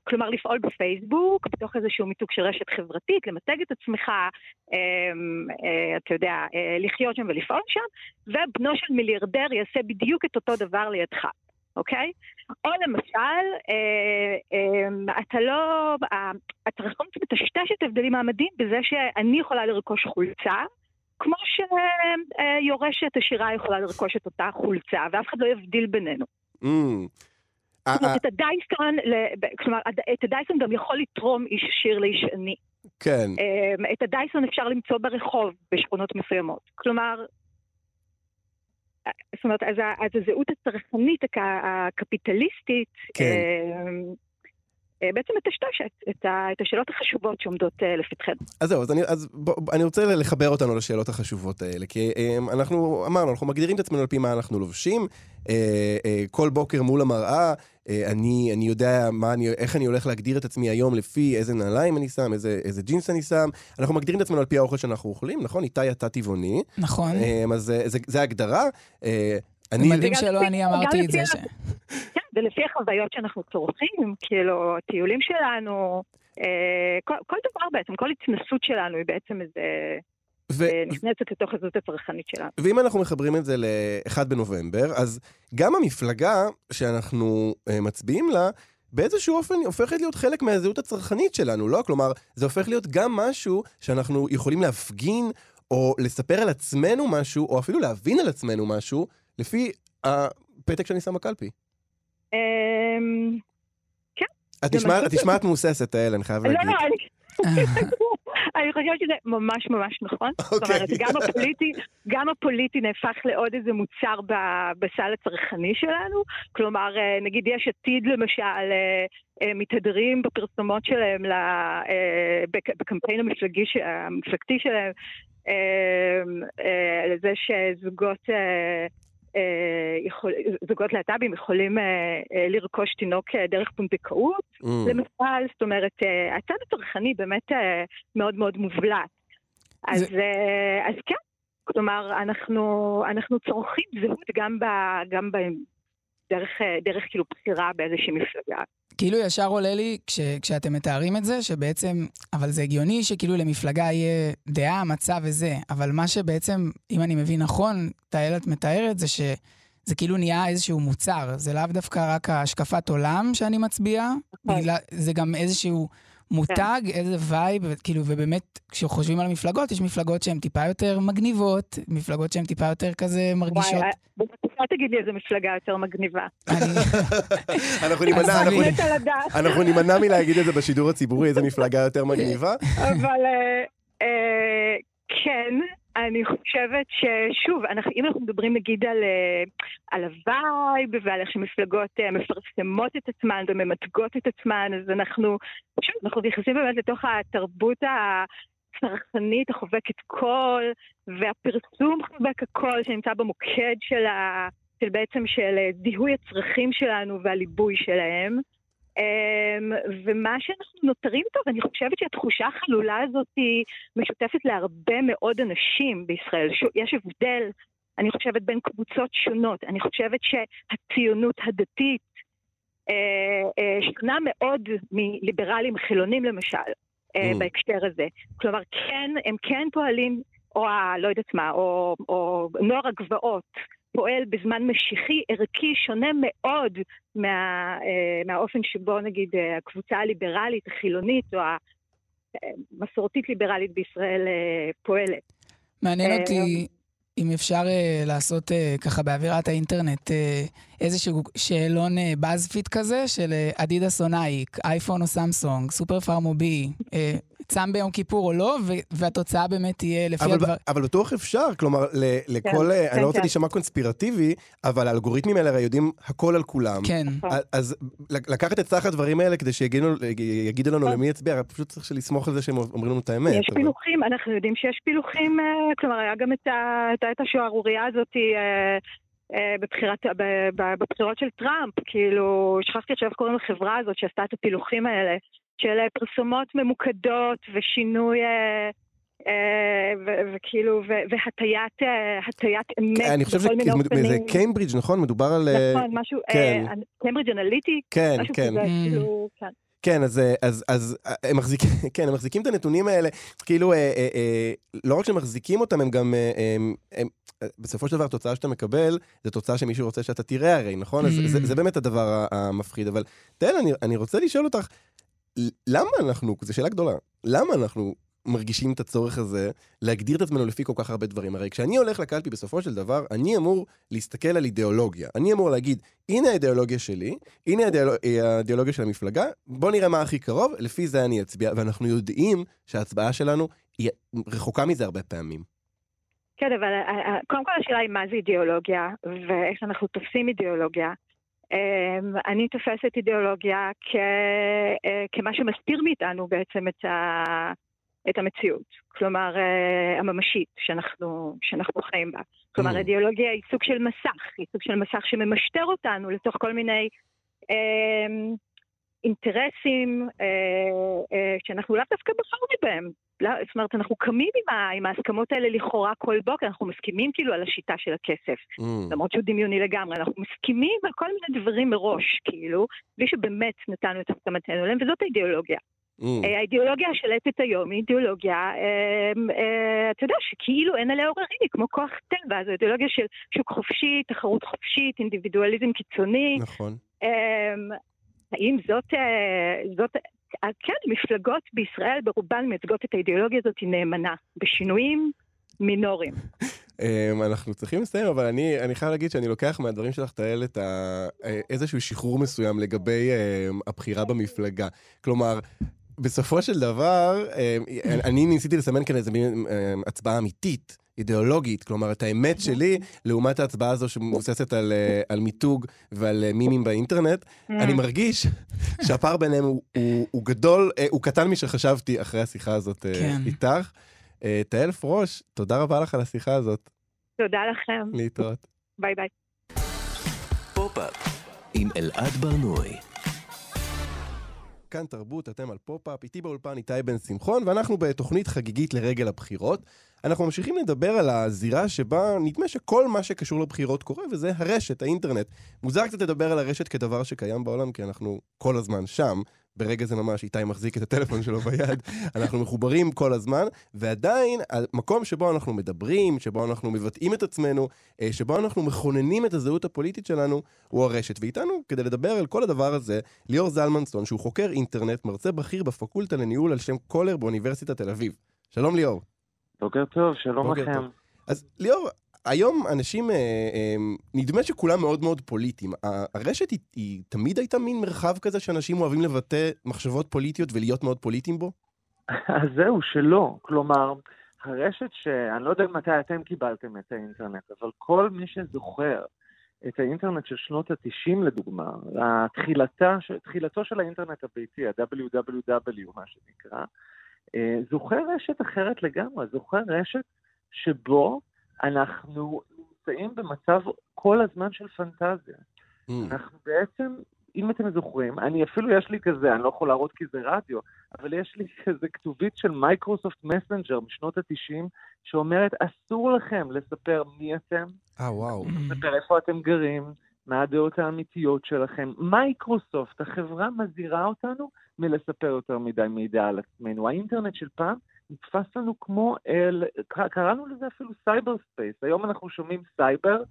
כלומר לפעול בפייסבוק, בתוך איזשהו מיתוג של רשת חברתית, למתג את עצמך, אמ, אתה יודע, לחיות שם ולפעול שם, ובנו של מיליארדר יעשה בדיוק את אותו דבר לידך. אוקיי? או למשל, אה, אה, אתה לא, הצרכנות מטשטשת הבדלים מעמדיים בזה שאני יכולה לרכוש חולצה, כמו שיורשת עשירה יכולה לרכוש את אותה חולצה, ואף אחד לא יבדיל בינינו. Mm. זאת אומרת, את הדייסון, כלומר, את הדייסון גם יכול לתרום איש עשיר לאיש עני. כן. את הדייסון אפשר למצוא ברחוב בשכונות מסוימות. כלומר, זאת אומרת, אז, אז הזהות הצרכנית הקפיטליסטית כן. אה, אה, בעצם מטשטשת את, את השאלות החשובות שעומדות אה, לפתחנו. אז זהו, אז, אני, אז בוא, אני רוצה לחבר אותנו לשאלות החשובות האלה, כי אנחנו אמרנו, אנחנו מגדירים את עצמנו על פי מה אנחנו לובשים, כל בוקר מול המראה, אני, אני יודע מה אני, איך אני הולך להגדיר את עצמי היום לפי איזה נעליים אני שם, איזה, איזה ג'ינס אני שם. אנחנו מגדירים את עצמנו על פי האוכל שאנחנו אוכלים, נכון? איתי אתה טבעוני. נכון. אז זה, זה, זה הגדרה. אני... מדהים שלא אני אמרתי את זה. ש... כן, ולפי החוויות שאנחנו צורכים, כאילו, הטיולים שלנו, אה, כל, כל דבר בעצם, כל התנסות שלנו היא בעצם איזה... ו... אה, נכנסת לתוך הזהות הצרכנית שלנו. ואם אנחנו מחברים את זה ל-1 בנובמבר, אז גם המפלגה שאנחנו uh, מצביעים לה, באיזשהו אופן הופכת להיות חלק מהזהות הצרכנית שלנו, לא? כלומר, זה הופך להיות גם משהו שאנחנו יכולים להפגין, או לספר על עצמנו משהו, או אפילו להבין על עצמנו משהו, לפי הפתק שאני שם בקלפי. אמ, כן. את נשמעת מהוססת, האלה, אני חייב לא, להגיד. לא, אני... אני חושבת שזה ממש ממש נכון. זאת אוקיי. אומרת, גם הפוליטי, גם הפוליטי נהפך לעוד איזה מוצר בסל הצרכני שלנו. כלומר, אה, נגיד יש עתיד למשל, אה, אה, מתהדרים בפרסומות שלהם, בקמפיין המפלגתי שלהם, לזה שזוגות אה, יכול, זוגות להט"בים יכולים אה, אה, לרכוש תינוק דרך פונדקאות, mm. למשל, זאת אומרת, הצד הצרכני באמת מאוד מאוד מובלט. אז, זה... אז כן, כלומר, אנחנו, אנחנו צורכים זהות גם, ב, גם ב, דרך, דרך כאילו בחירה באיזושהי מפלגה. כאילו ישר עולה לי, כש, כשאתם מתארים את זה, שבעצם, אבל זה הגיוני שכאילו למפלגה יהיה דעה, מצע וזה, אבל מה שבעצם, אם אני מבין נכון, תאילת מתארת, זה שזה כאילו נהיה איזשהו מוצר. זה לאו דווקא רק השקפת עולם שאני מצביע, נכון. בגלל, זה גם איזשהו מותג, כן. איזה וייב, כאילו, ובאמת, כשחושבים על המפלגות, יש מפלגות שהן טיפה יותר מגניבות, מפלגות שהן טיפה יותר כזה מרגישות. וואי, אל תגיד לי איזה מפלגה יותר מגניבה. [LAUGHS] אנחנו נימנע מלהגיד את זה בשידור הציבורי, איזה מפלגה יותר [LAUGHS] מגניבה. אבל אה, אה, כן, אני חושבת ששוב, אנחנו, אם אנחנו מדברים נגיד על, אה, על ה vibe ועל איך שמפלגות מפרסמות את עצמן וממתגות את עצמן, אז אנחנו, שוב, אנחנו נכנסים באמת לתוך התרבות הצרכנית החובקת כל, והפרסום חובק הכל שנמצא במוקד של, ה, של בעצם של זיהוי הצרכים שלנו והליבוי שלהם. אמ, ומה שאנחנו נותרים איתו, ואני חושבת שהתחושה החלולה הזאת היא משותפת להרבה מאוד אנשים בישראל. יש הבדל, אני חושבת, בין קבוצות שונות. אני חושבת שהציונות הדתית אה, אה, שונה מאוד מליברלים חילונים למשל, אה, Mm. בהקשר הזה. כלומר, כן, הם כן פועלים, או ה... לא יודעת מה, או, או נוער הגבעות. פועל בזמן משיחי ערכי שונה מאוד מה, אה, מהאופן שבו נגיד אה, הקבוצה הליברלית, החילונית או המסורתית ליברלית בישראל אה, פועלת. מעניין אותי אם אפשר לעשות ככה באווירת האינטרנט איזשהו שאלון אה, BuzzFeed כזה של אה, אדידס או נייק, אייפון או סמסונג, סופר-פארם או בי, אה, צם ביום כיפור או לא, ו- והתוצאה באמת תהיה לפי אבל, הדבר... אבל בטוח אפשר, כלומר, ל, לכל, כן, אני לא רוצה כן. להישמע קונספירטיבי, אבל האלגוריתמים האלה הרי יודעים הכל על כולם. כן. נכון. אז- לקחת את סך הדברים האלה כדי שיגידו יגידו לנו למי יצביע, פשוט צריך לסמוך על זה שהם אומרים לנו את האמת. יש אבל- פילוחים, אנחנו יודעים שיש פילוחים, אה, כלומר היה גם את השערורייה הזאת אה, אה, בבחירת, ב- ב- בבחירות של טראמפ, כאילו, שכחתי עכשיו איך קוראים לחברה הזאת שעשתה את הפילוחים האלה, של אה, פרסומות ממוקדות ושינוי, אה, אה, וכאילו, והטיית אה, הטיית אמת אני חושב בכל מיני שזה אופנים. קיימברידג', נכון? מדובר על... אה, נכון, משהו, כן. קיימברידג' אנליטי, כן, משהו כן. Mm. כן. אז, אה, אז, אז אה, הם מחזיקים, [LAUGHS] כן, הם מחזיקים את הנתונים האלה, כאילו, אה, אה, אה, לא רק שהם מחזיקים אותם, הם גם, אה, הם, הם, אה, בסופו של דבר, התוצאה שאתה מקבל, זו תוצאה שמישהו רוצה שאתה תראה הרי, נכון? אז Mm. זה, זה באמת הדבר המפחיד. אבל תהל, אני, אני רוצה לשאול אותך, למה אנחנו, זו שאלה גדולה, למה אנחנו מרגישים את הצורך הזה להגדיר את עצמנו לפי כל כך הרבה דברים? הרי כשאני הולך לקלפי, בסופו של דבר, אני אמור להסתכל על אידיאולוגיה. אני אמור להגיד, הנה האידיאולוגיה שלי, הנה האידיאולוג... האידיאולוגיה של המפלגה, בוא נראה מה הכי קרוב, לפי זה אני אצביע. ואנחנו יודעים שההצבעה שלנו היא רחוקה מזה הרבה פעמים. כן, אבל אה, אה, קודם כל השאלה היא מה זה אידיאולוגיה, ואיך אנחנו תופסים אידיאולוגיה. אמ, אני תופסת אידיאולוגיה כ, אה, כמה שמסתיר מאיתנו בעצם את, ה, את המציאות, כלומר אה, הממשית שאנחנו, שאנחנו חיים בה. כלומר, Mm. אידיאולוגיה היא סוג של מסך, היא סוג של מסך שממשטר אותנו לתוך כל מיני אמ, אינטרסים אה, אה, שאנחנו לאו דווקא בחרנו בהם. לא, זאת אומרת, אנחנו קמים עם, ה, עם ההסכמות האלה לכאורה כל בוקר, אנחנו מסכימים כאילו על השיטה של הכסף, Mm. למרות שהוא דמיוני לגמרי, אנחנו מסכימים על כל מיני דברים מראש, כאילו, בלי שבאמת נתנו את הסכמתנו אליהם, וזאת האידיאולוגיה. Mm. אה, האידיאולוגיה השלטת היום היא אידיאולוגיה, אה, אה, אתה יודע, שכאילו אין עליה עוררין, היא כמו כוח טבע, זו אידיאולוגיה של שוק חופשי, תחרות חופשית, אינדיבידואליזם קיצוני. נכון. אמ, האם זאת, אה, זאת, אה, כן, מפלגות בישראל ברובן מייצגות את האידיאולוגיה הזאת נאמנה, בשינויים מינוריים. Um, [LAUGHS] אנחנו צריכים לסיים, אבל אני, אני חייב להגיד שאני לוקח מהדברים שלך, תהל, את ה... אה, איזשהו שחרור מסוים לגבי um, הבחירה במפלגה. כלומר, בסופו של דבר, um, אני ניסיתי לסמן כאן איזה מין um, הצבעה אמיתית. אידיאולוגית, כלומר, את האמת שלי, לעומת ההצבעה הזו שמבוססת על, אה, על מיתוג ועל אה, מימים באינטרנט, אני מרגיש שהפער ביניהם הוא, הוא, הוא גדול, אה, הוא קטן משחשבתי אחרי השיחה הזאת כן. איתך. תהל פרוש, תודה רבה לך על השיחה הזאת. תודה לכם, להתראות. ביי ביי. פופ-אפ עם אלעד ברנועי. כאן תרבות, אתם על פופ-אפ, איתי באולפן איתי בן שמחון, ואנחנו בתוכנית חגיגית לרגל הבחירות. אנחנו ממשיכים לדבר על הזירה שבה נדמה שכל מה שקשור לבחירות קורה, וזה הרשת, האינטרנט. מוזר קצת לדבר על הרשת כדבר שקיים בעולם, כי אנחנו כל הזמן שם. ברגע זה ממש איתי מחזיק את הטלפון שלו ביד, [LAUGHS] אנחנו מחוברים כל הזמן, ועדיין המקום שבו אנחנו מדברים, שבו אנחנו מבטאים את עצמנו, אה, שבו אנחנו מכוננים את הזהות הפוליטית שלנו, הוא הרשת. ואיתנו, כדי לדבר על כל הדבר הזה, ליאור זלמנסון, שהוא חוקר אינטרנט, מרצה בכיר בפקולטה לניהול על שם קולר באוניברסיטת תל אביב. שלום ליאור. בוקר טוב, שלום בוקר לכם. טוב. אז ליאור, היום אנשים, אה, אה, נדמה שכולם מאוד מאוד פוליטיים. הרשת היא, היא תמיד הייתה מין מרחב כזה שאנשים אוהבים לבטא מחשבות פוליטיות ולהיות מאוד פוליטיים בו? אז זהו, שלא. כלומר, הרשת ש... אני לא יודע מתי אתם קיבלתם את האינטרנט, אבל כל מי שזוכר את האינטרנט של שנות ה-90 לדוגמה, התחילתה, תחילתו של האינטרנט הביתי, ה-www, מה שנקרא, אה, זוכר רשת אחרת לגמרי, זוכר רשת שבו אנחנו נמצאים במצב כל הזמן של פנטזיה. Mm. אנחנו בעצם, אם אתם זוכרים, אני אפילו יש לי כזה, אני לא יכול להראות כי זה רדיו, אבל יש לי כזה כתובית של מייקרוסופט מסנג'ר משנות ה-90, שאומרת, אסור לכם לספר מי אתם, אה, וואו. לספר איפה אתם גרים, מה הדעות האמיתיות שלכם. מייקרוסופט, החברה מזהירה אותנו מלספר יותר מדי מידע על עצמנו. האינטרנט של פעם נתפס לנו כמו, אל, קראנו לזה אפילו cyberspace. היום אנחנו שומעים סייבר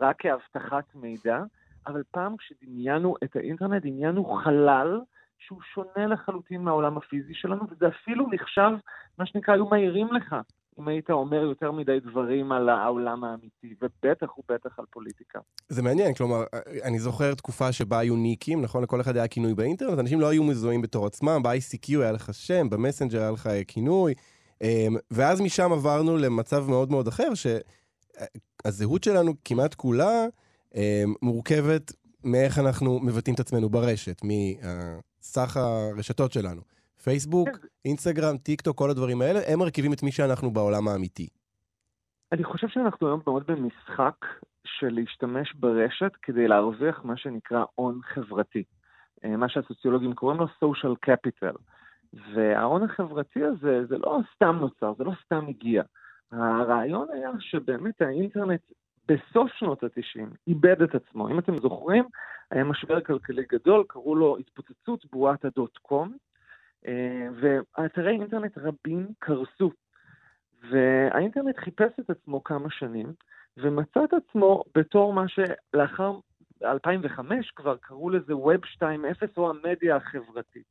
רק כאבטחת מידע, אבל פעם כשדמיינו את האינטרנט, דמיינו חלל שהוא שונה לחלוטין מהעולם הפיזי שלנו, וזה אפילו נחשב, מה שנקרא, היו מעירים לך אם היית אומר יותר מדי דברים על העולם האמיתי, ובטח ובטח על פוליטיקה. זה מעניין, כלומר, אני זוכר תקופה שבה היו ניקים, נכון? לכל אחד היה כינוי באינטרנט, אנשים לא היו מזוהים בתור עצמם, ב-ICQ היה לך שם, במסנג'ר היה לך כינוי, אמ, ואז משם עברנו למצב מאוד מאוד אחר, שהזהות שלנו כמעט כולה אמ, מורכבת מאיך אנחנו מבטאים את עצמנו ברשת, מסך הרשתות שלנו. פייסבוק, כן. אינסטגרם, טיק טוק, כל הדברים האלה, הם מרכיבים את מי שאנחנו בעולם האמיתי. אני חושב שאנחנו היום מאוד במשחק של להשתמש ברשת כדי להרוויח מה שנקרא הון חברתי. אה, מה שהסוציולוגים קוראים לו social capital. וההון החברתי הזה, זה לא סתם נוצר, זה לא סתם הגיע. הרעיון היה שבאמת האינטרנט בסוף שנות ה-90 איבד את עצמו. אם אתם זוכרים, היה משבר כלכלי גדול, קראו לו התפוצצות בועת הדוט קום, ואתרי אינטרנט רבים קרסו. והאינטרנט חיפש את עצמו כמה שנים, ומצא את עצמו בתור מה שלאחר 2005 כבר קראו לזה Web 2.0 או המדיה החברתית.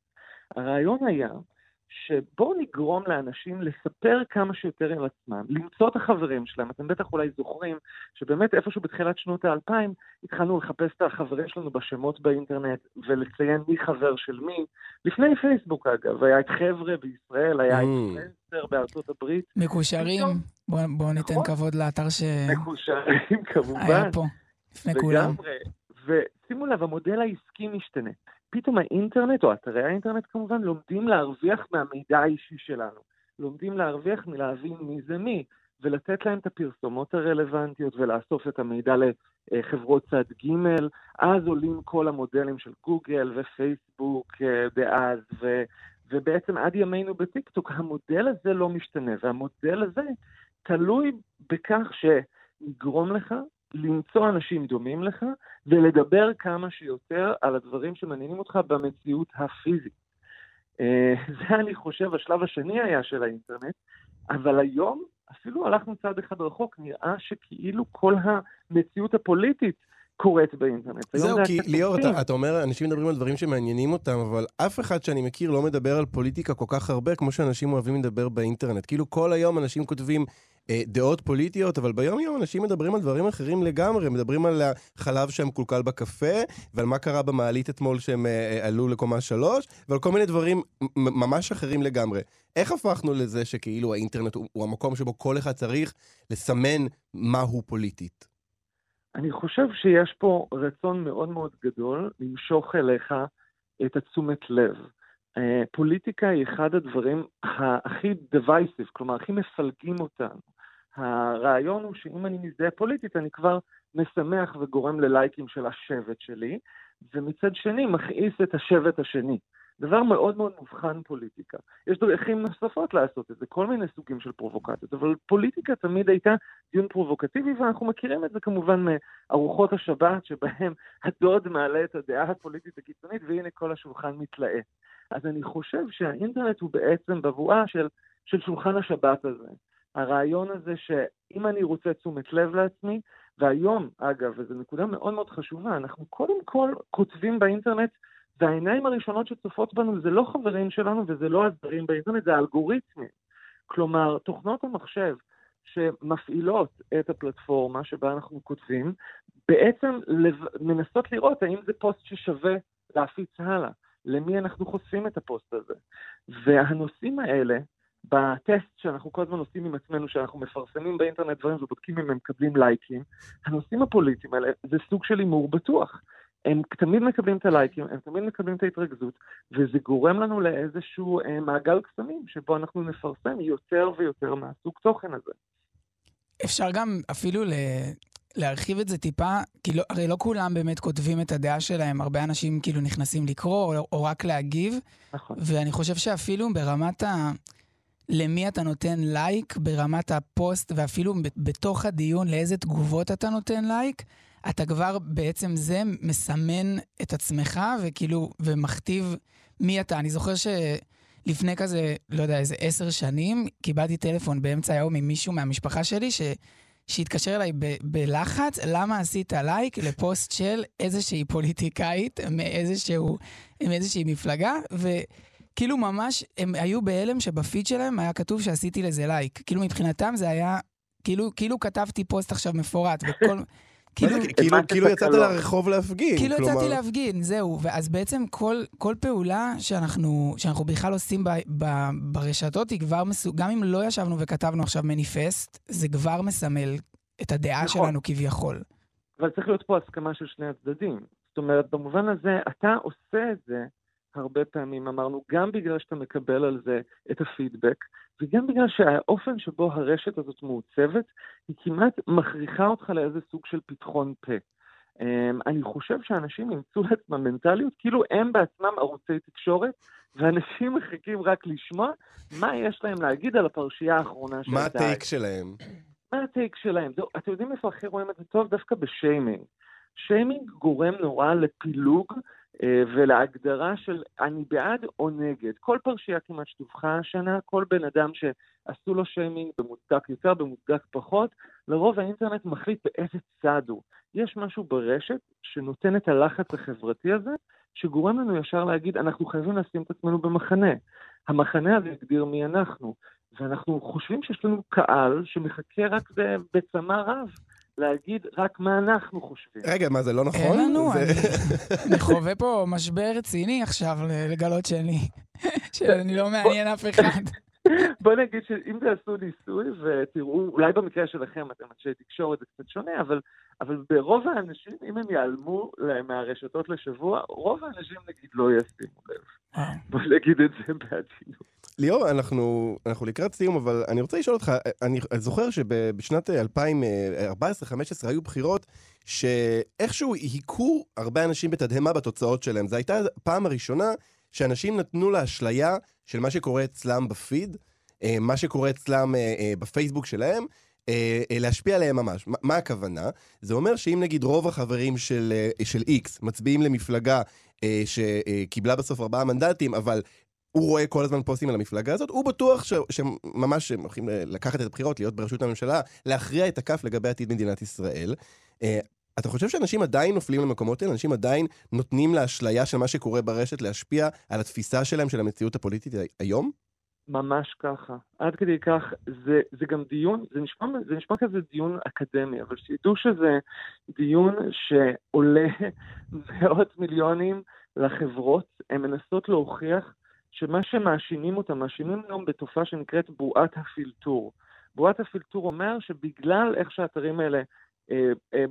הרעיון היה שבואו נגרום לאנשים לספר כמה שיותר על עצמם, למצוא את החברים שלהם. אתם בטח אולי זוכרים שבאמת איפשהו בתחילת שנות האלפיים התחלנו לחפש את החברים שלנו בשמות באינטרנט ולציין מי חבר של מי. לפני פייסבוק אגב, היה את חבר'ה בישראל, היה את mm. בארצות הברית. מקושרים, בואו בוא ניתן נכון. כבוד לאתר ש... מקושרים כמובן. היה פה, לפני כולם. ושימו לב, המודל העסקי משתנה. פתאום האינטרנט, או אתרי האינטרנט כמובן, לומדים להרוויח מהמידע האישי שלנו. לומדים להרוויח מלהבין מי זה מי, ולתת להם את הפרסומות הרלוונטיות ולאסוף את המידע לחברות צד ג', אז עולים כל המודלים של גוגל ופייסבוק אה, דאז, ו, ובעצם עד ימינו בטיקטוק, המודל הזה לא משתנה, והמודל הזה תלוי בכך שנגרום לך למצוא אנשים דומים לך ולדבר כמה שיותר על הדברים שמעניינים אותך במציאות הפיזית. אה, [LAUGHS] זה אני חושב השלב השני היה של האינטרנט, אבל היום אפילו הלכנו צעד אחד רחוק, נראה שכאילו כל המציאות הפוליטית קורית באינטרנט. זהו, כי ליאור, אתה, אתה אומר, אנשים מדברים על דברים שמעניינים אותם, אבל אף אחד שאני מכיר לא מדבר על פוליטיקה כל כך הרבה כמו שאנשים אוהבים לדבר באינטרנט. כאילו כל היום אנשים כותבים דעות פוליטיות, אבל ביום יום אנשים מדברים על דברים אחרים לגמרי. מדברים על החלב שהם קולקל בקפה, ועל מה קרה במעלית אתמול שהם אה, אה, עלו לקומה שלוש, ועל כל מיני דברים ממש אחרים לגמרי. איך הפכנו לזה שכאילו האינטרנט הוא, הוא המקום שבו כל אחד צריך לסמן מהו פוליטית? אני חושב שיש פה רצון מאוד מאוד גדול למשוך אליך את התשומת לב. פוליטיקה היא אחד הדברים הכי divisive, כלומר הכי מפלגים אותנו. הרעיון הוא שאם אני מזדהה פוליטית, אני כבר משמח וגורם ללייקים של השבט שלי, ומצד שני מכעיס את השבט השני. דבר מאוד מאוד מובחן פוליטיקה. יש דרכים נוספות לעשות את זה, כל מיני סוגים של פרובוקציות, אבל פוליטיקה תמיד הייתה דיון פרובוקטיבי, ואנחנו מכירים את זה כמובן מארוחות השבת, שבהם [LAUGHS] הדוד מעלה את הדעה הפוליטית הקיצונית, והנה כל השולחן מתלאה. אז אני חושב שהאינטרנט הוא בעצם בבואה של, של שולחן השבת הזה. הרעיון הזה שאם אני רוצה תשומת לב לעצמי, והיום, אגב, וזו נקודה מאוד מאוד חשובה, אנחנו קודם כל כותבים באינטרנט, והעיניים הראשונות שצופות בנו זה לא חברים שלנו וזה לא הזרים באינטרנט, זה האלגוריתמים. כלומר, תוכנות המחשב שמפעילות את הפלטפורמה שבה אנחנו כותבים, בעצם מנסות לראות האם זה פוסט ששווה להפיץ הלאה. למי אנחנו חושפים את הפוסט הזה. והנושאים האלה, בטסט שאנחנו כל הזמן עושים עם עצמנו, שאנחנו מפרסמים באינטרנט דברים ובודקים אם הם מקבלים לייקים, הנושאים הפוליטיים האלה זה סוג של הימור בטוח. הם תמיד מקבלים את הלייקים, הם תמיד מקבלים את ההתרכזות, וזה גורם לנו לאיזשהו אה, מעגל קסמים, שבו אנחנו נפרסם יותר ויותר מהסוג תוכן הזה. אפשר גם אפילו ל... להרחיב את זה טיפה, כי לא, הרי לא כולם באמת כותבים את הדעה שלהם, הרבה אנשים כאילו נכנסים לקרוא או, או רק להגיב. נכון. ואני חושב שאפילו ברמת ה... למי אתה נותן לייק, ברמת הפוסט, ואפילו בתוך הדיון לאיזה תגובות אתה נותן לייק, אתה כבר בעצם זה מסמן את עצמך וכאילו, ומכתיב מי אתה. אני זוכר שלפני כזה, לא יודע, איזה עשר שנים, קיבלתי טלפון באמצע היום ממישהו מהמשפחה שלי, ש... שהתקשר אליי ב- בלחץ, למה עשית לייק לפוסט של איזושהי פוליטיקאית מאיזשהו, מאיזושהי מפלגה, וכאילו ממש, הם היו בהלם שבפיד שלהם היה כתוב שעשיתי לזה לייק. כאילו מבחינתם זה היה, כאילו, כאילו כתבתי פוסט עכשיו מפורט, וכל... [LAUGHS] כאילו, כאילו, כאילו יצאת לרחוב להפגין. כאילו כלומר... יצאתי להפגין, זהו. ואז בעצם כל, כל פעולה שאנחנו, שאנחנו בכלל עושים ב, ב, ברשתות היא כבר מסוג... גם אם לא ישבנו וכתבנו עכשיו מניפסט, זה כבר מסמל את הדעה נכון. שלנו כביכול. אבל צריך להיות פה הסכמה של שני הצדדים. זאת אומרת, במובן הזה, אתה עושה את זה הרבה פעמים, אמרנו, גם בגלל שאתה מקבל על זה את הפידבק, וגם בגלל שהאופן שבו הרשת הזאת מעוצבת, היא כמעט מכריחה אותך לאיזה סוג של פתחון פה. אמ, אני חושב שאנשים ימצאו לעצמם מנטליות, כאילו הם בעצמם ערוצי תקשורת, ואנשים מחכים רק לשמוע מה יש להם להגיד על הפרשייה האחרונה שהייתה. מה הטייק שלהם? מה הטייק שלהם? אתם יודעים איפה הכי רואים את זה טוב? דווקא בשיימינג. שיימינג גורם נורא לפילוג ולהגדרה של אני בעד או נגד. כל פרשייה כמעט שדווחה השנה, כל בן אדם שעשו לו שיימינג במוצדק יותר, במוצדק פחות, לרוב האינטרנט מחליט באיזה צד הוא. יש משהו ברשת שנותן את הלחץ החברתי הזה, שגורם לנו ישר להגיד, אנחנו חייבים לשים את עצמנו במחנה. המחנה הזה יגדיר מי אנחנו, ואנחנו חושבים שיש לנו קהל שמחכה רק בצמא רב להגיד רק מה אנחנו חושבים. רגע, מה, זה לא נכון? אין לנו, זה... אני, [LAUGHS] אני חווה פה משבר רציני עכשיו לגלות שאני, שאני לא מעניין אף אחד. בוא נגיד שאם תעשו ניסוי ותראו, אולי במקרה שלכם אתם אנשי תקשורת זה קצת שונה, אבל, אבל ברוב האנשים, אם הם ייעלמו מהרשתות לשבוע, רוב האנשים נגיד לא ישימו לב. אה. בוא נגיד את זה בעדינות. ליאור, אנחנו, אנחנו לקראת סיום, אבל אני רוצה לשאול אותך, אני זוכר שבשנת 2014-2015 היו בחירות שאיכשהו היכו הרבה אנשים בתדהמה בתוצאות שלהם. זו הייתה הפעם הראשונה שאנשים נתנו לאשליה של מה שקורה אצלם בפיד, אה, מה שקורה אצלם אה, אה, בפייסבוק שלהם, להשפיע עליהם ממש. מה הכוונה? זה אומר שאם נגיד רוב החברים של, של X מצביעים למפלגה שקיבלה בסוף ארבעה מנדטים, אבל הוא רואה כל הזמן פוסטים על המפלגה הזאת, הוא בטוח ש, שממש הם הולכים לקחת את הבחירות, להיות בראשות הממשלה, להכריע את הכף לגבי עתיד מדינת ישראל. אתה חושב שאנשים עדיין נופלים למקומות האלה? אנשים עדיין נותנים לאשליה של מה שקורה ברשת להשפיע על התפיסה שלהם של המציאות הפוליטית היום? ממש ככה. עד כדי כך, זה, זה גם דיון, זה נשמע, זה נשמע כזה דיון אקדמי, אבל שידעו שזה דיון שעולה [LAUGHS] מאות מיליונים לחברות, הן מנסות להוכיח שמה שמאשימים אותם, מאשימים היום בתופעה שנקראת בועת הפילטור. בועת הפילטור אומר שבגלל איך שהאתרים האלה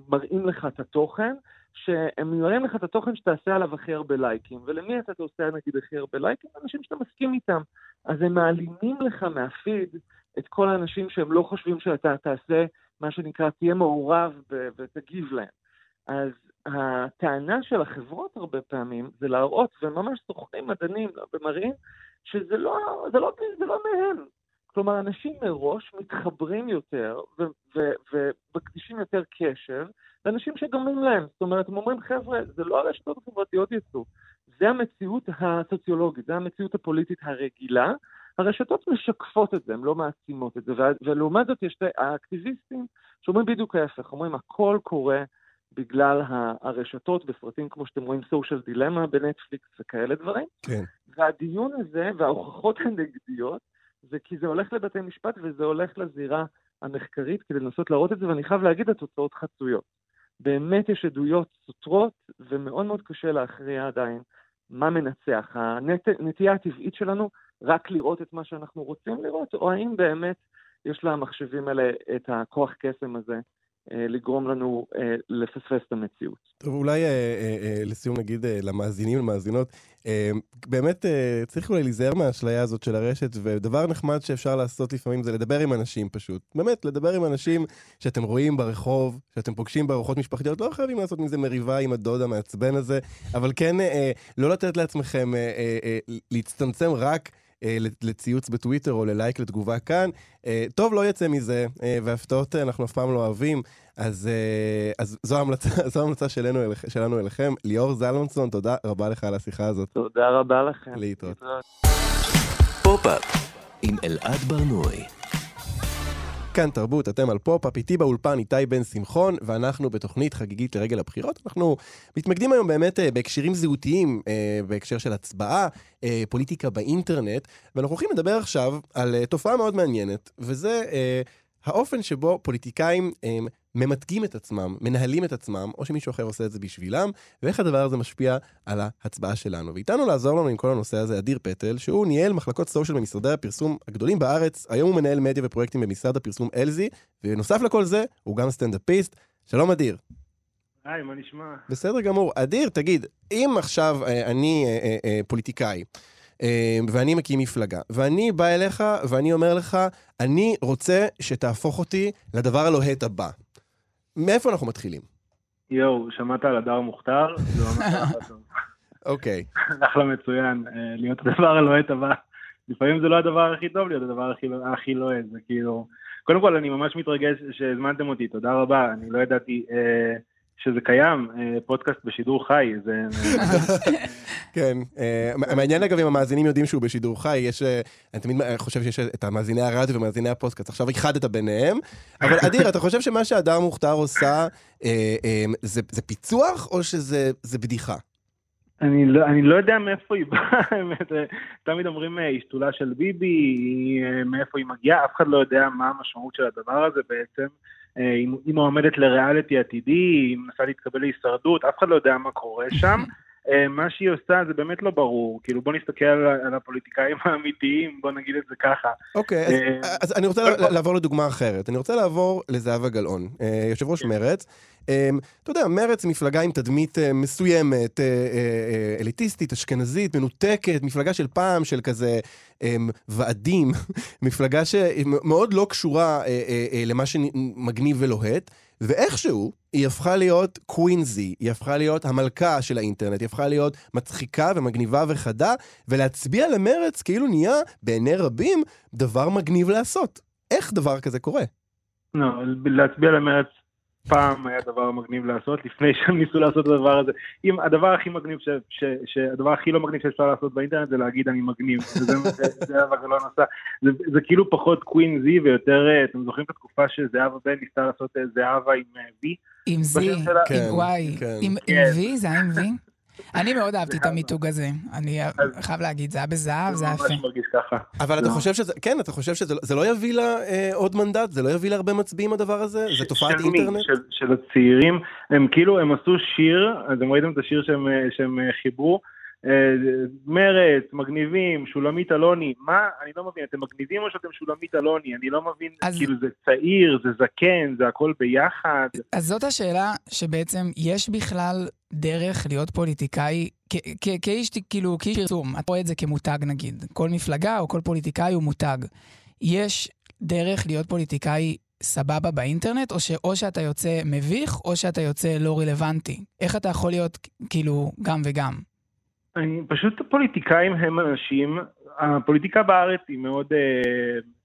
מראים לך את התוכן, שהם מראים לך את התוכן שתעשה עליו הכי הרבה לייקים. ולמי אתה עושה נגיד הכי הרבה לייקים? אנשים שאתה מסכים איתם. אז הם מעלימים לך מהפיד את כל האנשים שהם לא חושבים שאתה תעשה מה שנקרא, תהיה מעורב ותגיב להם. אז הטענה של החברות הרבה פעמים זה להראות, וממש סוכנים מדענים ומראים, שזה לא, זה לא, זה לא מהם. כלומר, אנשים מראש מתחברים יותר ומקדישים יותר קשר לאנשים שגורמים להם. זאת אומרת, הם אומרים, חבר'ה, זה לא הרשתות החברתיות יצאו, זה המציאות הסוציולוגית, זה המציאות הפוליטית הרגילה. הרשתות משקפות את זה, הן לא מעצימות את זה, ולעומת זאת יש האקטיביסטים שאומרים בדיוק ההפך, אומרים הכל קורה בגלל הרשתות בסרטים כמו שאתם רואים, סושיאל דילמה בנטפליקס וכאלה דברים. כן. והדיון הזה וההוכחות הנגדיות זה כי זה הולך לבתי משפט וזה הולך לזירה המחקרית כדי לנסות להראות את זה, ואני חייב להגיד, התוצאות חצויות. באמת יש עדויות סותרות, ומאוד מאוד קשה להכריע עדיין מה מנצח. הנטייה הטבעית שלנו רק לראות את מה שאנחנו רוצים לראות, או האם באמת יש למחשבים האלה את הכוח קסם הזה לגרום לנו אה, לפספס את המציאות. טוב, אולי אה, אה, אה, לסיום נגיד אה, למאזינים ולמאזינות, אה, באמת אה, צריך אולי להיזהר מהאשליה הזאת של הרשת, ודבר נחמד שאפשר לעשות לפעמים זה לדבר עם אנשים פשוט. באמת, לדבר עם אנשים שאתם רואים ברחוב, שאתם פוגשים בארוחות משפחתיות, לא חייבים לעשות מזה מריבה עם הדוד המעצבן הזה, אבל כן אה, לא לתת לעצמכם אה, אה, אה, להצטמצם רק... אה, לציוץ בטוויטר או ללייק לתגובה כאן. אה, טוב לא יצא מזה, אה, והפתעות אנחנו אף פעם לא אוהבים, אז, אז זו ההמלצה, [LAUGHS] זו ההמלצה שלנו, שלנו אליכם. ליאור זלמנסון, תודה רבה לך על השיחה הזאת. תודה רבה לכם. להתראות. פופ-אפ עם אלעד ברנועי. כאן תרבות, אתם על פופ-אפ, איתי באולפן איתי בן שמחון, ואנחנו בתוכנית חגיגית לרגל הבחירות. אנחנו מתמקדים היום באמת אה, בהקשרים זהותיים, אה, בהקשר של הצבעה, אה, פוליטיקה באינטרנט, ואנחנו הולכים לדבר עכשיו על תופעה מאוד מעניינת, וזה האופן שבו פוליטיקאים ממתגים את עצמם, מנהלים את עצמם, או שמישהו אחר עושה את זה בשבילם, ואיך הדבר הזה משפיע על ההצבעה שלנו. ואיתנו לעזור לנו עם כל הנושא הזה אדיר פטל, שהוא ניהל מחלקות social במשרדי הפרסום הגדולים בארץ, היום הוא מנהל מדיה ופרויקטים במשרד הפרסום אלזי, ונוסף לכל זה, הוא גם סטנדאפיסט. שלום אדיר. היי, מה נשמע? בסדר גמור. אדיר, תגיד, אם עכשיו אה, אני אה, אה, פוליטיקאי, ואני מקים מפלגה, ואני בא אליך ואני אומר לך, אני רוצה שתהפוך אותי לדבר הלוהט הבא. מאיפה אנחנו מתחילים? יואו, שמעת על הדר מוכתר? זה ממש. אוקיי. אחלה מצוין, אה, להיות הדבר הלוהט הבא. לפעמים זה לא הדבר הכי טוב להיות הדבר הכי, הכי לוהט, זה כאילו... קודם כל, אני ממש מתרגש שהזמנתם אותי, תודה רבה. אני לא ידעתי אה, שזה קיים, אה, פודקאסט בשידור חי, זה... כן, אה, מעניין אגב אם המאזינים יודעים שהוא בשידור חי, יש, אה, אני תמיד חושב שיש את המאזיני הרדיו ומאזיני הפודקאסט, עכשיו איחדת ביניהם, אבל [LAUGHS] אדיר, אתה חושב שמה שהדר מוכתר עושה זה פיצוח או שזה בדיחה? אני לא, אני לא יודע מאיפה היא באה, [LAUGHS] האמת, תמיד אומרים היא שתולה של ביבי, מאיפה היא מגיעה, אף אחד לא יודע מה המשמעות של הדבר הזה בעצם. היא מועמדת לריאליטי עתידי, היא מנסה להתקבל להישרדות, אף אחד לא יודע מה קורה שם. [LAUGHS] אה, מה שהיא עושה זה באמת לא ברור, כאילו בוא נסתכל על, הפוליטיקאים [LAUGHS] האמיתיים, בוא נגיד את זה ככה. אוקיי, אז, אה, אני רוצה לעבור לדוגמה אחרת, אני רוצה לעבור לזהבה גלאון, אה, יושב ראש כן. מרצ. אתה יודע, מרצ מפלגה עם תדמית מסוימת, אליטיסטית, אשכנזית, מנותקת, מפלגה של פעם, של כזה ועדים, [LAUGHS] מפלגה שמאוד לא קשורה למה שמגניב ולוהט. ואיכשהו היא הפכה להיות קווינזי, היא הפכה להיות המלכה של האינטרנט, היא הפכה להיות מצחיקה ומגניבה וחדה, ולהצביע למרץ כאילו נהיה, בעיני רבים, דבר מגניב לעשות. איך דבר כזה קורה? לא, להצביע למרץ פעם היה דבר מגניב לעשות, לפני [LAUGHS] שהם ניסו לעשות את הדבר הזה. אם הדבר הכי מגניב, ש, ש, ש, הדבר הכי לא מגניב שאפשר לעשות באינטרנט זה להגיד אני מגניב, [LAUGHS] וזה מה שזהבה גלאון עשה. זה, זה כאילו פחות קווין זי ויותר, אה, אתם זוכרים את התקופה שזהבה בן ניסתה לעשות אה, זהבה עם וי? אה, עם זי, עם וואי, עם וי, זה היה עם וי? אני מאוד אהבתי את המיתוג הזה. אני חייב להגיד, זה היה בזהב, זה היה יפה. זה ממש מרגיש ככה. אבל אתה לא. חושב שזה, כן, אתה חושב שזה לא יביא לה אה, עוד מנדט? זה לא יביא לה הרבה מצביעים הדבר הזה? זה תופעת אינטרנט? של הצעירים, הם כאילו, הם עשו שיר, אז הם ראיתם את השיר שהם אה, חיברו. אה, מרץ, מגניבים, שולמית אלוני, מה? אני לא מבין, אתם מגניבים או שאתם שולמית אלוני? אני לא מבין, אז... כאילו זה צעיר, זה זקן, זה הכל ביחד. אז זאת השאלה שבעצם יש בכלל דרך להיות פוליטיקאי, כאיש, כאילו, כאיש פרסום, אתה רואה את זה כמותג נגיד, כל מפלגה או כל פוליטיקאי הוא מותג. יש דרך להיות פוליטיקאי סבבה באינטרנט, או, ש, או שאתה יוצא מביך, או שאתה יוצא לא רלוונטי. איך אתה יכול להיות כאילו גם וגם? אני, פשוט הפוליטיקאים הם אנשים, הפוליטיקה בארץ היא מאוד אה,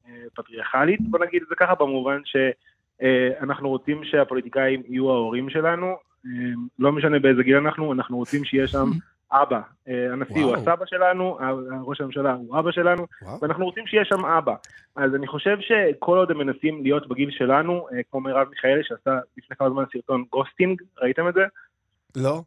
אה, פטריארכלית, בוא נגיד את זה ככה, במובן שאנחנו אה, רוצים שהפוליטיקאים יהיו ההורים שלנו, אה, לא משנה באיזה גיל אנחנו, אנחנו רוצים שיהיה שם [LAUGHS] אבא. אה, הנשיא הוא הסבא שלנו, ראש הממשלה הוא אבא שלנו, וואו. ואנחנו רוצים שיהיה שם אבא. אז אני חושב שכל עוד הם מנסים להיות בגיל שלנו, אה, כמו מרב מיכאלי שעשה לפני כמה זמן סרטון ghosting, ראיתם את זה? לא.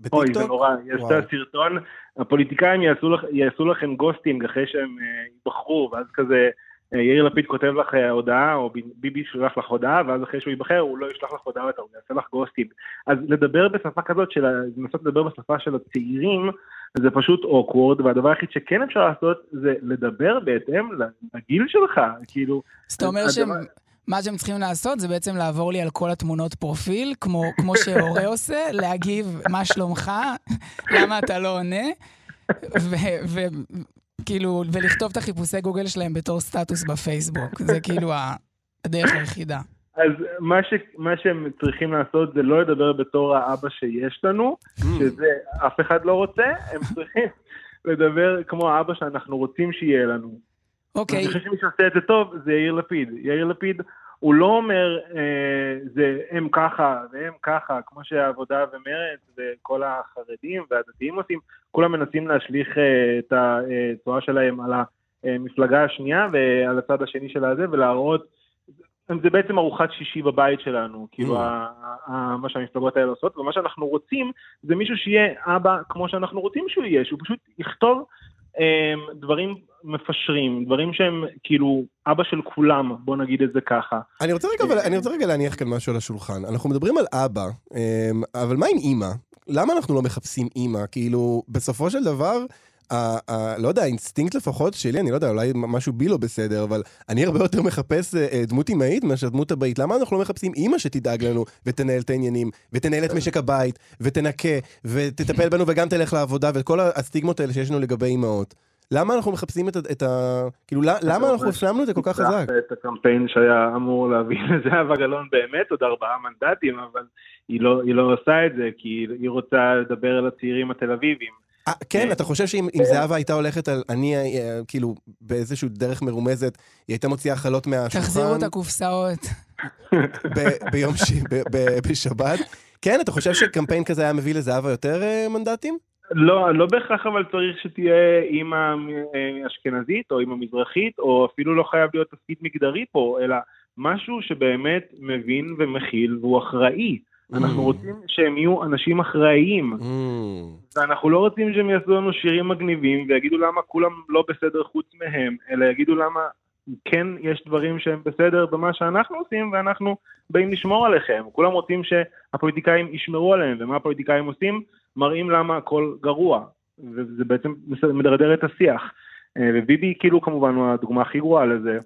בטיקטוק? אוי, זה נורא, יש את הסרטון, הפוליטיקאים יעשו, לכ, יעשו לכם ghosting אחרי שהם אה, ייבחרו, ואז כזה אה, יאיר לפיד כותב לך אה, הודעה, או ביבי שולח לך הודעה, ואז אחרי שהוא ייבחר הוא לא ישלח לך הודעה יותר, הוא יעשה לך ghosting. אז לדבר בשפה כזאת, של, לנסות לדבר בשפה של הצעירים, זה פשוט אוקוורד, והדבר היחיד שכן אפשר לעשות זה לדבר בהתאם לגיל שלך, כאילו... אז אתה אומר שהם... מה שהם צריכים לעשות זה בעצם לעבור לי על כל התמונות פרופיל, כמו, כמו שהורה [LAUGHS] עושה, להגיב מה שלומך, למה אתה לא עונה, וכאילו, ולכתוב את החיפושי גוגל שלהם בתור סטטוס בפייסבוק. זה כאילו הדרך היחידה. אז מה, ש, מה שהם צריכים לעשות זה לא לדבר בתור האבא שיש לנו, mm. שזה אף אחד לא רוצה, הם צריכים, לדבר כמו האבא שאנחנו רוצים שיהיה לנו. אוקיי. אני חושב שמי שעושה את זה טוב זה יאיר לפיד. יאיר לפיד, הוא לא אומר, אה, זה הם ככה והם ככה, כמו שהעבודה ומרצ וכל החרדים והדתיים עושים, כולם מנסים להשליך אה, את התנועה שלהם על המפלגה השנייה ועל הצד השני של הזה, ולהראות, זה בעצם ארוחת שישי בבית שלנו, כאילו Mm. ה- ה- מה שהמפלגות האלה עושות, ומה שאנחנו רוצים זה מישהו שיהיה אבא כמו שאנחנו רוצים שהוא יהיה, שהוא פשוט יכתוב דברים מפשרים, דברים שהם כאילו אבא של כולם, בוא נגיד את זה ככה. אני רוצה רגע, אבל אני רוצה רגע להניח כאן משהו על השולחן. אנחנו מדברים על אבא, אמ, אבל מה עם אימא? למה אנחנו לא מחפשים אימא? כאילו, בסופו של דבר, ה- ה- לא יודע, האינסטינקט לפחות שלי, אני לא יודע, אולי משהו בי לא בסדר, אבל אני הרבה יותר מחפש אה, אה, דמות אימהית מאשר דמות אבאית. למה אנחנו לא מחפשים אימא שתדאג לנו ותנהל את העניינים, ותנהל את משק הבית, ותנקה, ותטפל בנו וגם תלך לעבודה, וכל הסטיגמות האלה שיש לנו לגבי אימהות? למה אנחנו מחפשים את ה... את ה... כאילו, למה- אנחנו הפנמנו את זה כל כך חזק? את הקמפיין שהיה אמור להביא [LAUGHS] לזהבה גלאון באמת עוד ארבעה מנדטים, אבל היא לא, היא לא עושה את זה, כי היא רוצה לדבר על הצעירים התל אביבים. אה, כן, אתה חושב שאם אם זהבה הייתה הולכת על אני, אה, כאילו, באיזושהי דרך מרומזת, היא הייתה מוציאה חלות מהשולחן? תחזירו את הקופסאות. ביום ש... בשבת? כן, אתה חושב שקמפיין כזה היה מביא לזהבה יותר אה, מנדטים? לא, לא בהכרח אבל צריך שתהיה אימא אשכנזית או אימא מזרחית, או אפילו לא חייב להיות תפקיד מגדרי פה, אלא משהו שבאמת מבין ומכיל והוא אחראי. אנחנו Mm. רוצים שהם יהיו אנשים אחראיים, ואנחנו לא רוצים שהם יעשו לנו שירים מגניבים ויגידו למה כולם לא בסדר חוץ מהם, אלא יגידו למה כן יש דברים שהם בסדר במה שאנחנו עושים ואנחנו באים לשמור עליכם. כולם רוצים שהפוליטיקאים ישמרו עליהם, ומה הפוליטיקאים עושים? מראים למה הכל גרוע, וזה בעצם מדרדר את השיח. אה, וביבי כאילו כמובן הוא הדוגמה הכי גרועה לזה.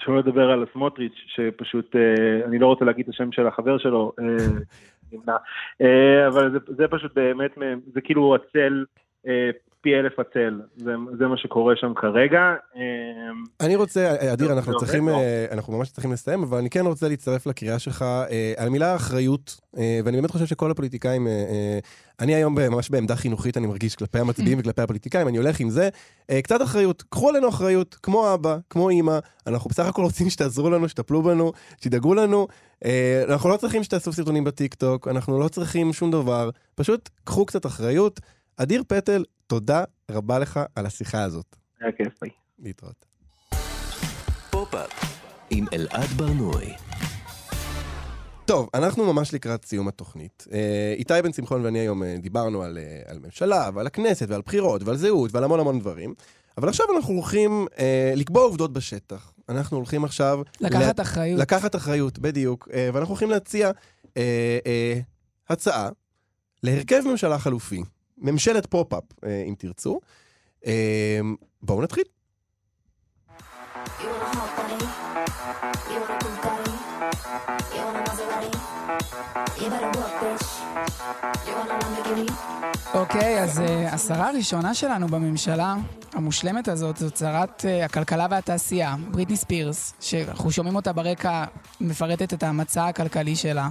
שלא לדבר על סמוטריץ', שפשוט, אה, אני לא רוצה להגיד את השם של החבר שלו, אה, נמנע, אה, אבל זה, זה פשוט באמת, זה כאילו הצל, אה, פי אלף הצל, זה, זה מה שקורה שם כרגע. אה, אני רוצה, אדיר, אנחנו צריכים, אה, אנחנו ממש צריכים לסיים, אבל אני כן רוצה להצטרף לקריאה שלך אה, על המילה אחריות, אה, ואני באמת חושב שכל הפוליטיקאים, אני היום ממש בעמדה חינוכית, אני מרגיש כלפי המצביעים וכלפי הפוליטיקאים, אני הולך עם זה. קצת אחריות, קחו עלינו אחריות, כמו אבא, כמו אימא, אנחנו בסך הכל רוצים שתעזרו לנו, שתטפלו בנו, שתדאגו לנו. אנחנו לא צריכים שתעשו סרטונים בטיקטוק, אנחנו לא צריכים שום דבר, פשוט קחו קצת אחריות. אדיר פטל, תודה רבה לך על השיחה הזאת. היה כיף, ביי. להתראות. פופ-אפ עם אלעד ברנועי. טוב, אנחנו ממש לקראת סיום התוכנית. אה, איתי בן שמחון ואני היום אה, דיברנו על, אה, על ממשלה ועל הכנסת ועל בחירות ועל זהות ועל המון המון דברים. אבל עכשיו אנחנו הולכים אה, לקבוע עובדות בשטח. אנחנו הולכים עכשיו... לקחת אחריות. לקחת אחריות, בדיוק. אה, ואנחנו הולכים להציע אה, אה, הצעה להרכב ממשלה חלופי. ממשלת פופ-אפ, אה, אם תרצו. אה, בואו נתחיל. אוקיי, אז אה, השרה הראשונה שלנו בממשלה המושלמת הזאת זאת שרת אה, הכלכלה והתעשייה, בריטני ספירס, שאנחנו שומעים אותה ברקע מפרטת את המצע הכלכלי שלה.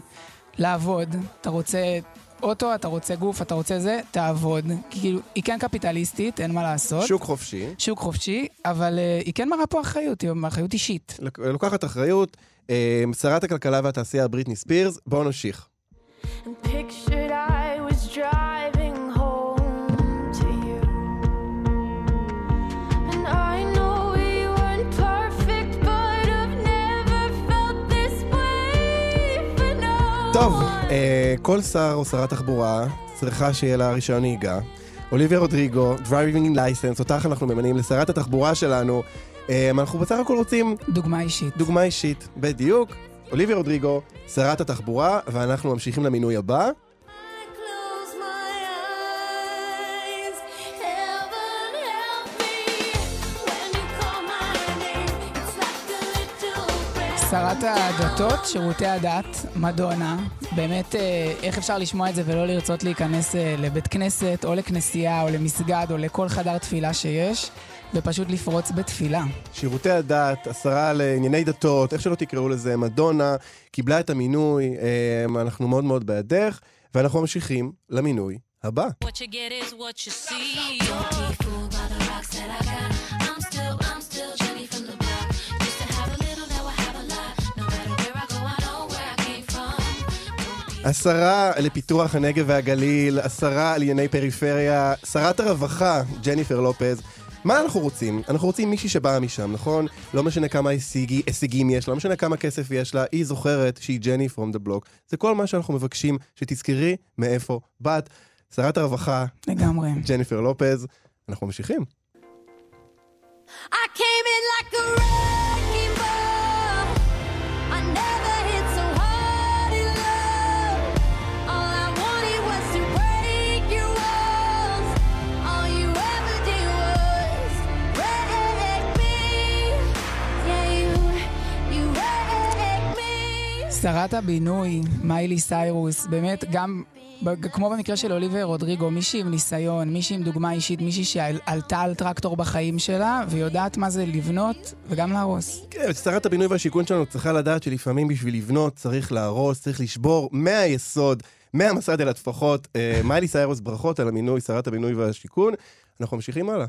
לעבוד, אתה רוצה אוטו, אתה רוצה גוף, אתה רוצה זה, תעבוד. כאילו, היא כן קפיטליסטית, אין מה לעשות. שוק חופשי. שוק חופשי, אבל אה, היא כן מראה פה אחריות, היא אחריות אישית. לוק- לוקחת אחריות. אה, שרת הכלכלה והתעשייה בריטני ספירס, בואו נמשיך. Pictured I was driving home to you. And I know we weren't perfect, but I've never felt this way for no טוב, כל שר או שרת תחבורה צריכה שיהיה לה רישיון נהיגה. אוליביה רודריגו, Driving License, אותך אנחנו ממנים לשרת התחבורה שלנו. אה, אנחנו בסך הכל רוצים... דוגמה אישית. דוגמה אישית, בדיוק. אוליביה רודריגו, שרת התחבורה, ואנחנו ממשיכים למינוי הבא. שרת הדתות, שירותי הדת, מדונה. באמת, אה, איך אפשר לשמוע את זה ולא לרצות להיכנס אה, לבית כנסת, או לכנסייה, או למסגד, או לכל חדר תפילה שיש, ופשוט לפרוץ בתפילה. שירותי הדת, השרה לענייני דתות, איך שלא תקראו לזה, מדונה, קיבלה את המינוי, אה, אנחנו מאוד מאוד בעדך, ואנחנו ממשיכים למינוי הבא. What you get is what you see. השרה לפיתוח הנגב והגליל, השרה על ענייני פריפריה, שרת הרווחה, ג'ניפר לופז. מה אנחנו רוצים? אנחנו רוצים מישהי שבאה משם, נכון? לא משנה כמה הישגי, הישגים יש לה, לא משנה כמה כסף יש לה, היא זוכרת שהיא ג'ני פרום דה בלוק. זה כל מה שאנחנו מבקשים, שתזכרי מאיפה באת. שרת הרווחה, לגמרי. ג'ניפר לופז. אנחנו ממשיכים. I came in like a שרת הבינוי, מיילי סיירוס, באמת גם, כמו במקרה של אוליבר רודריגו, מישהי עם ניסיון, מישהי עם דוגמה אישית, מישהי שעלתה על טרקטור בחיים שלה, ויודעת מה זה לבנות וגם להרוס. כן, שרת הבינוי והשיכון שלנו צריכה לדעת שלפעמים בשביל לבנות צריך להרוס, צריך לשבור מהיסוד, מהמסד אל הטפחות. אה, מיילי סיירוס, ברכות על המינוי, שרת הבינוי והשיכון. אנחנו ממשיכים הלאה.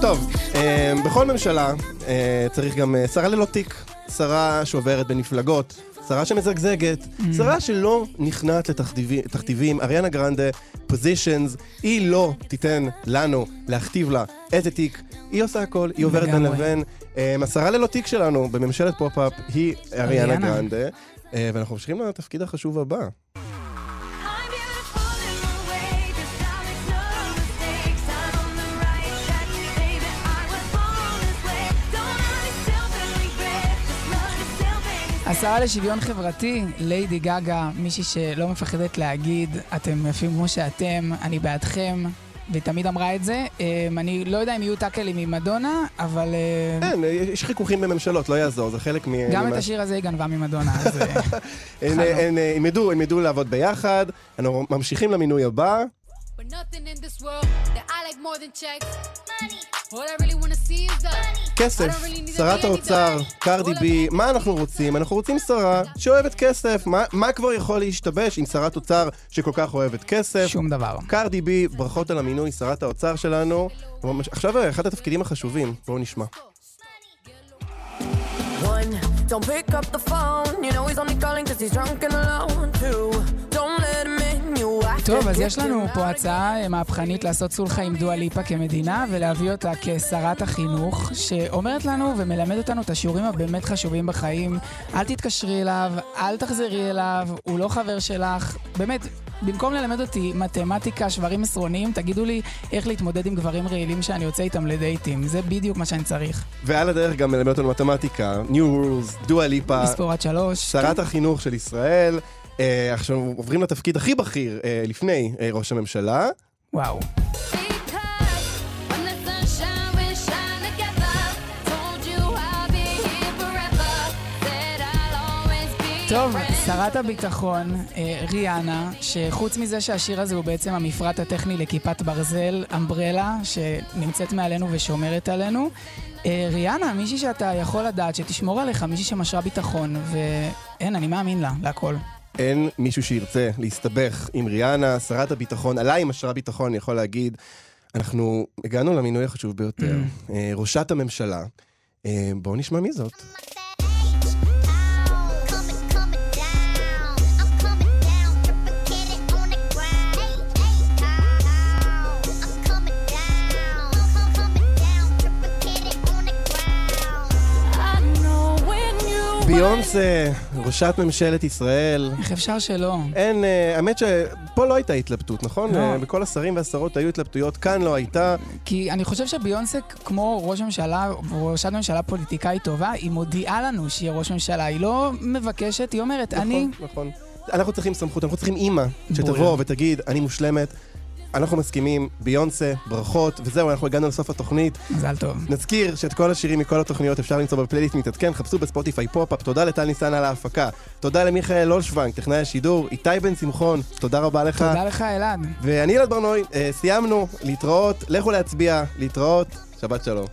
טוב, אה, בכל ממשלה אה, צריך גם אה, שרה ללא תיק, שרה שעוברת בין מפלגות, שרה שמזגזגת, שרה שלא נכנעת לתכתיבים, תכתיבים. אריאנה גרנדה, Positions, היא לא תיתן לנו להכתיב לה איזה תיק. היא עושה הכל, היא עוברת בין. לבין. השרה ללא תיק שלנו בממשלת פופ-אפ היא אריאנה אריאנה. גרנדה, ואנחנו ממשיכים לתפקיד החשוב הבא. השרה לשוויון חברתי, ליידי גגה, מישהי שלא מפחדת להגיד, אתם יפים כמו שאתם, אני בעדכם, והיא תמיד אמרה את זה. אמ, אני לא יודע אם יהיו טאקלים עם מדונה, אבל אה, כן, יש חיכוכים בממשלות, לא יעזור, זה חלק מ... גם את השיר הזה היא גנבה ממדונה, אז... אה, [LAUGHS] הם ידעו, הם ידעו לעבוד ביחד. אנחנו ממשיכים למינוי הבא. כסף, שרת האוצר, קרדי בי, מה אנחנו רוצים? אנחנו רוצים שרה שאוהבת כסף. מה, מה כבר יכול להשתבש עם שרת אוצר שכל כך אוהבת כסף? שום דבר. קרדי בי, ברכות על המינוי, שרת האוצר שלנו. עכשיו אחד התפקידים החשובים, בואו נשמע. One, don't pick up the phone. You know he's only calling cause he's drunk and alone. Two, טוב, אז יש לנו פה הצעה אה, מהפכנית לעשות סולחה עם דואה ליפה כמדינה, ולהביא אותה כשרת החינוך, שאומרת לנו ומלמד אותנו את השיעורים הבאמת חשובים בחיים. אל תתקשרי אליו, אל תחזרי אליו, הוא לא חבר שלך. באמת, במקום ללמד אותי מתמטיקה, שברים עשרוניים, תגידו לי איך להתמודד עם גברים רעילים שאני יוצא איתם לדייטים. זה בדיוק מה שאני צריך. ועל הדרך גם מלמד אותנו מתמטיקה, New Rules, דואה ליפה, לספור עד שלוש. שרת החינוך של ישראל. אה, עכשיו עוברים לתפקיד הכי בכיר אה, לפני אה, ראש הממשלה. וואו. טוב. שרת הביטחון, אה, ריאנה, שחוץ מזה שהשיר הזה הוא בעצם המפרט הטכני לכיפת ברזל, אמברלה, שנמצאת מעלינו ושומרת עלינו, אה, ריאנה, מישהי שאתה יכול לדעת שתשמור עליך, מישהי שמשרה ביטחון, ואין, אני מאמין לה, להכל. אין מישהו שירצה להסתבך עם ריאנה, שרת הביטחון, עליי עם השרה ביטחון, אני יכול להגיד, אנחנו הגענו למינוי החשוב ביותר, אה, ראשת הממשלה. אה, בואו נשמע מי זאת. ביונסה, ראשת ממשלת ישראל. איך אפשר שלא? אין, אה, האמת שפה לא הייתה התלבטות, נכון? לא. אה, בכל השרים והשרות היו התלבטויות, כאן לא הייתה. כי אני חושב שביונסה, כמו ראש ממשלה, ראשת ממשלה פוליטיקאית טובה, היא מודיעה לנו שהיא ראש ממשלה. היא לא מבקשת, היא אומרת, אני... נכון, נכון. אנחנו צריכים סמכות, אנחנו צריכים אימא שתבוא. ותגיד, אני מושלמת. אנחנו מסכימים, ביונסה, ברכות, וזהו, אנחנו הגענו לסוף התוכנית. מזל טוב. נזכיר שאת כל השירים מכל התוכניות אפשר למצוא בפלייליסט מתעדכן, חפשו בספוטיפיי פופ-אפ, תודה לטל ניסן על ההפקה, תודה למיכאל אולשוונג, טכנאי השידור, איתי בן שמחון, תודה רבה לך. תודה לך, אלעד. ואני אלעד ברנועי, אה, סיימנו, להתראות, לכו להצביע, להתראות, שבת שלום.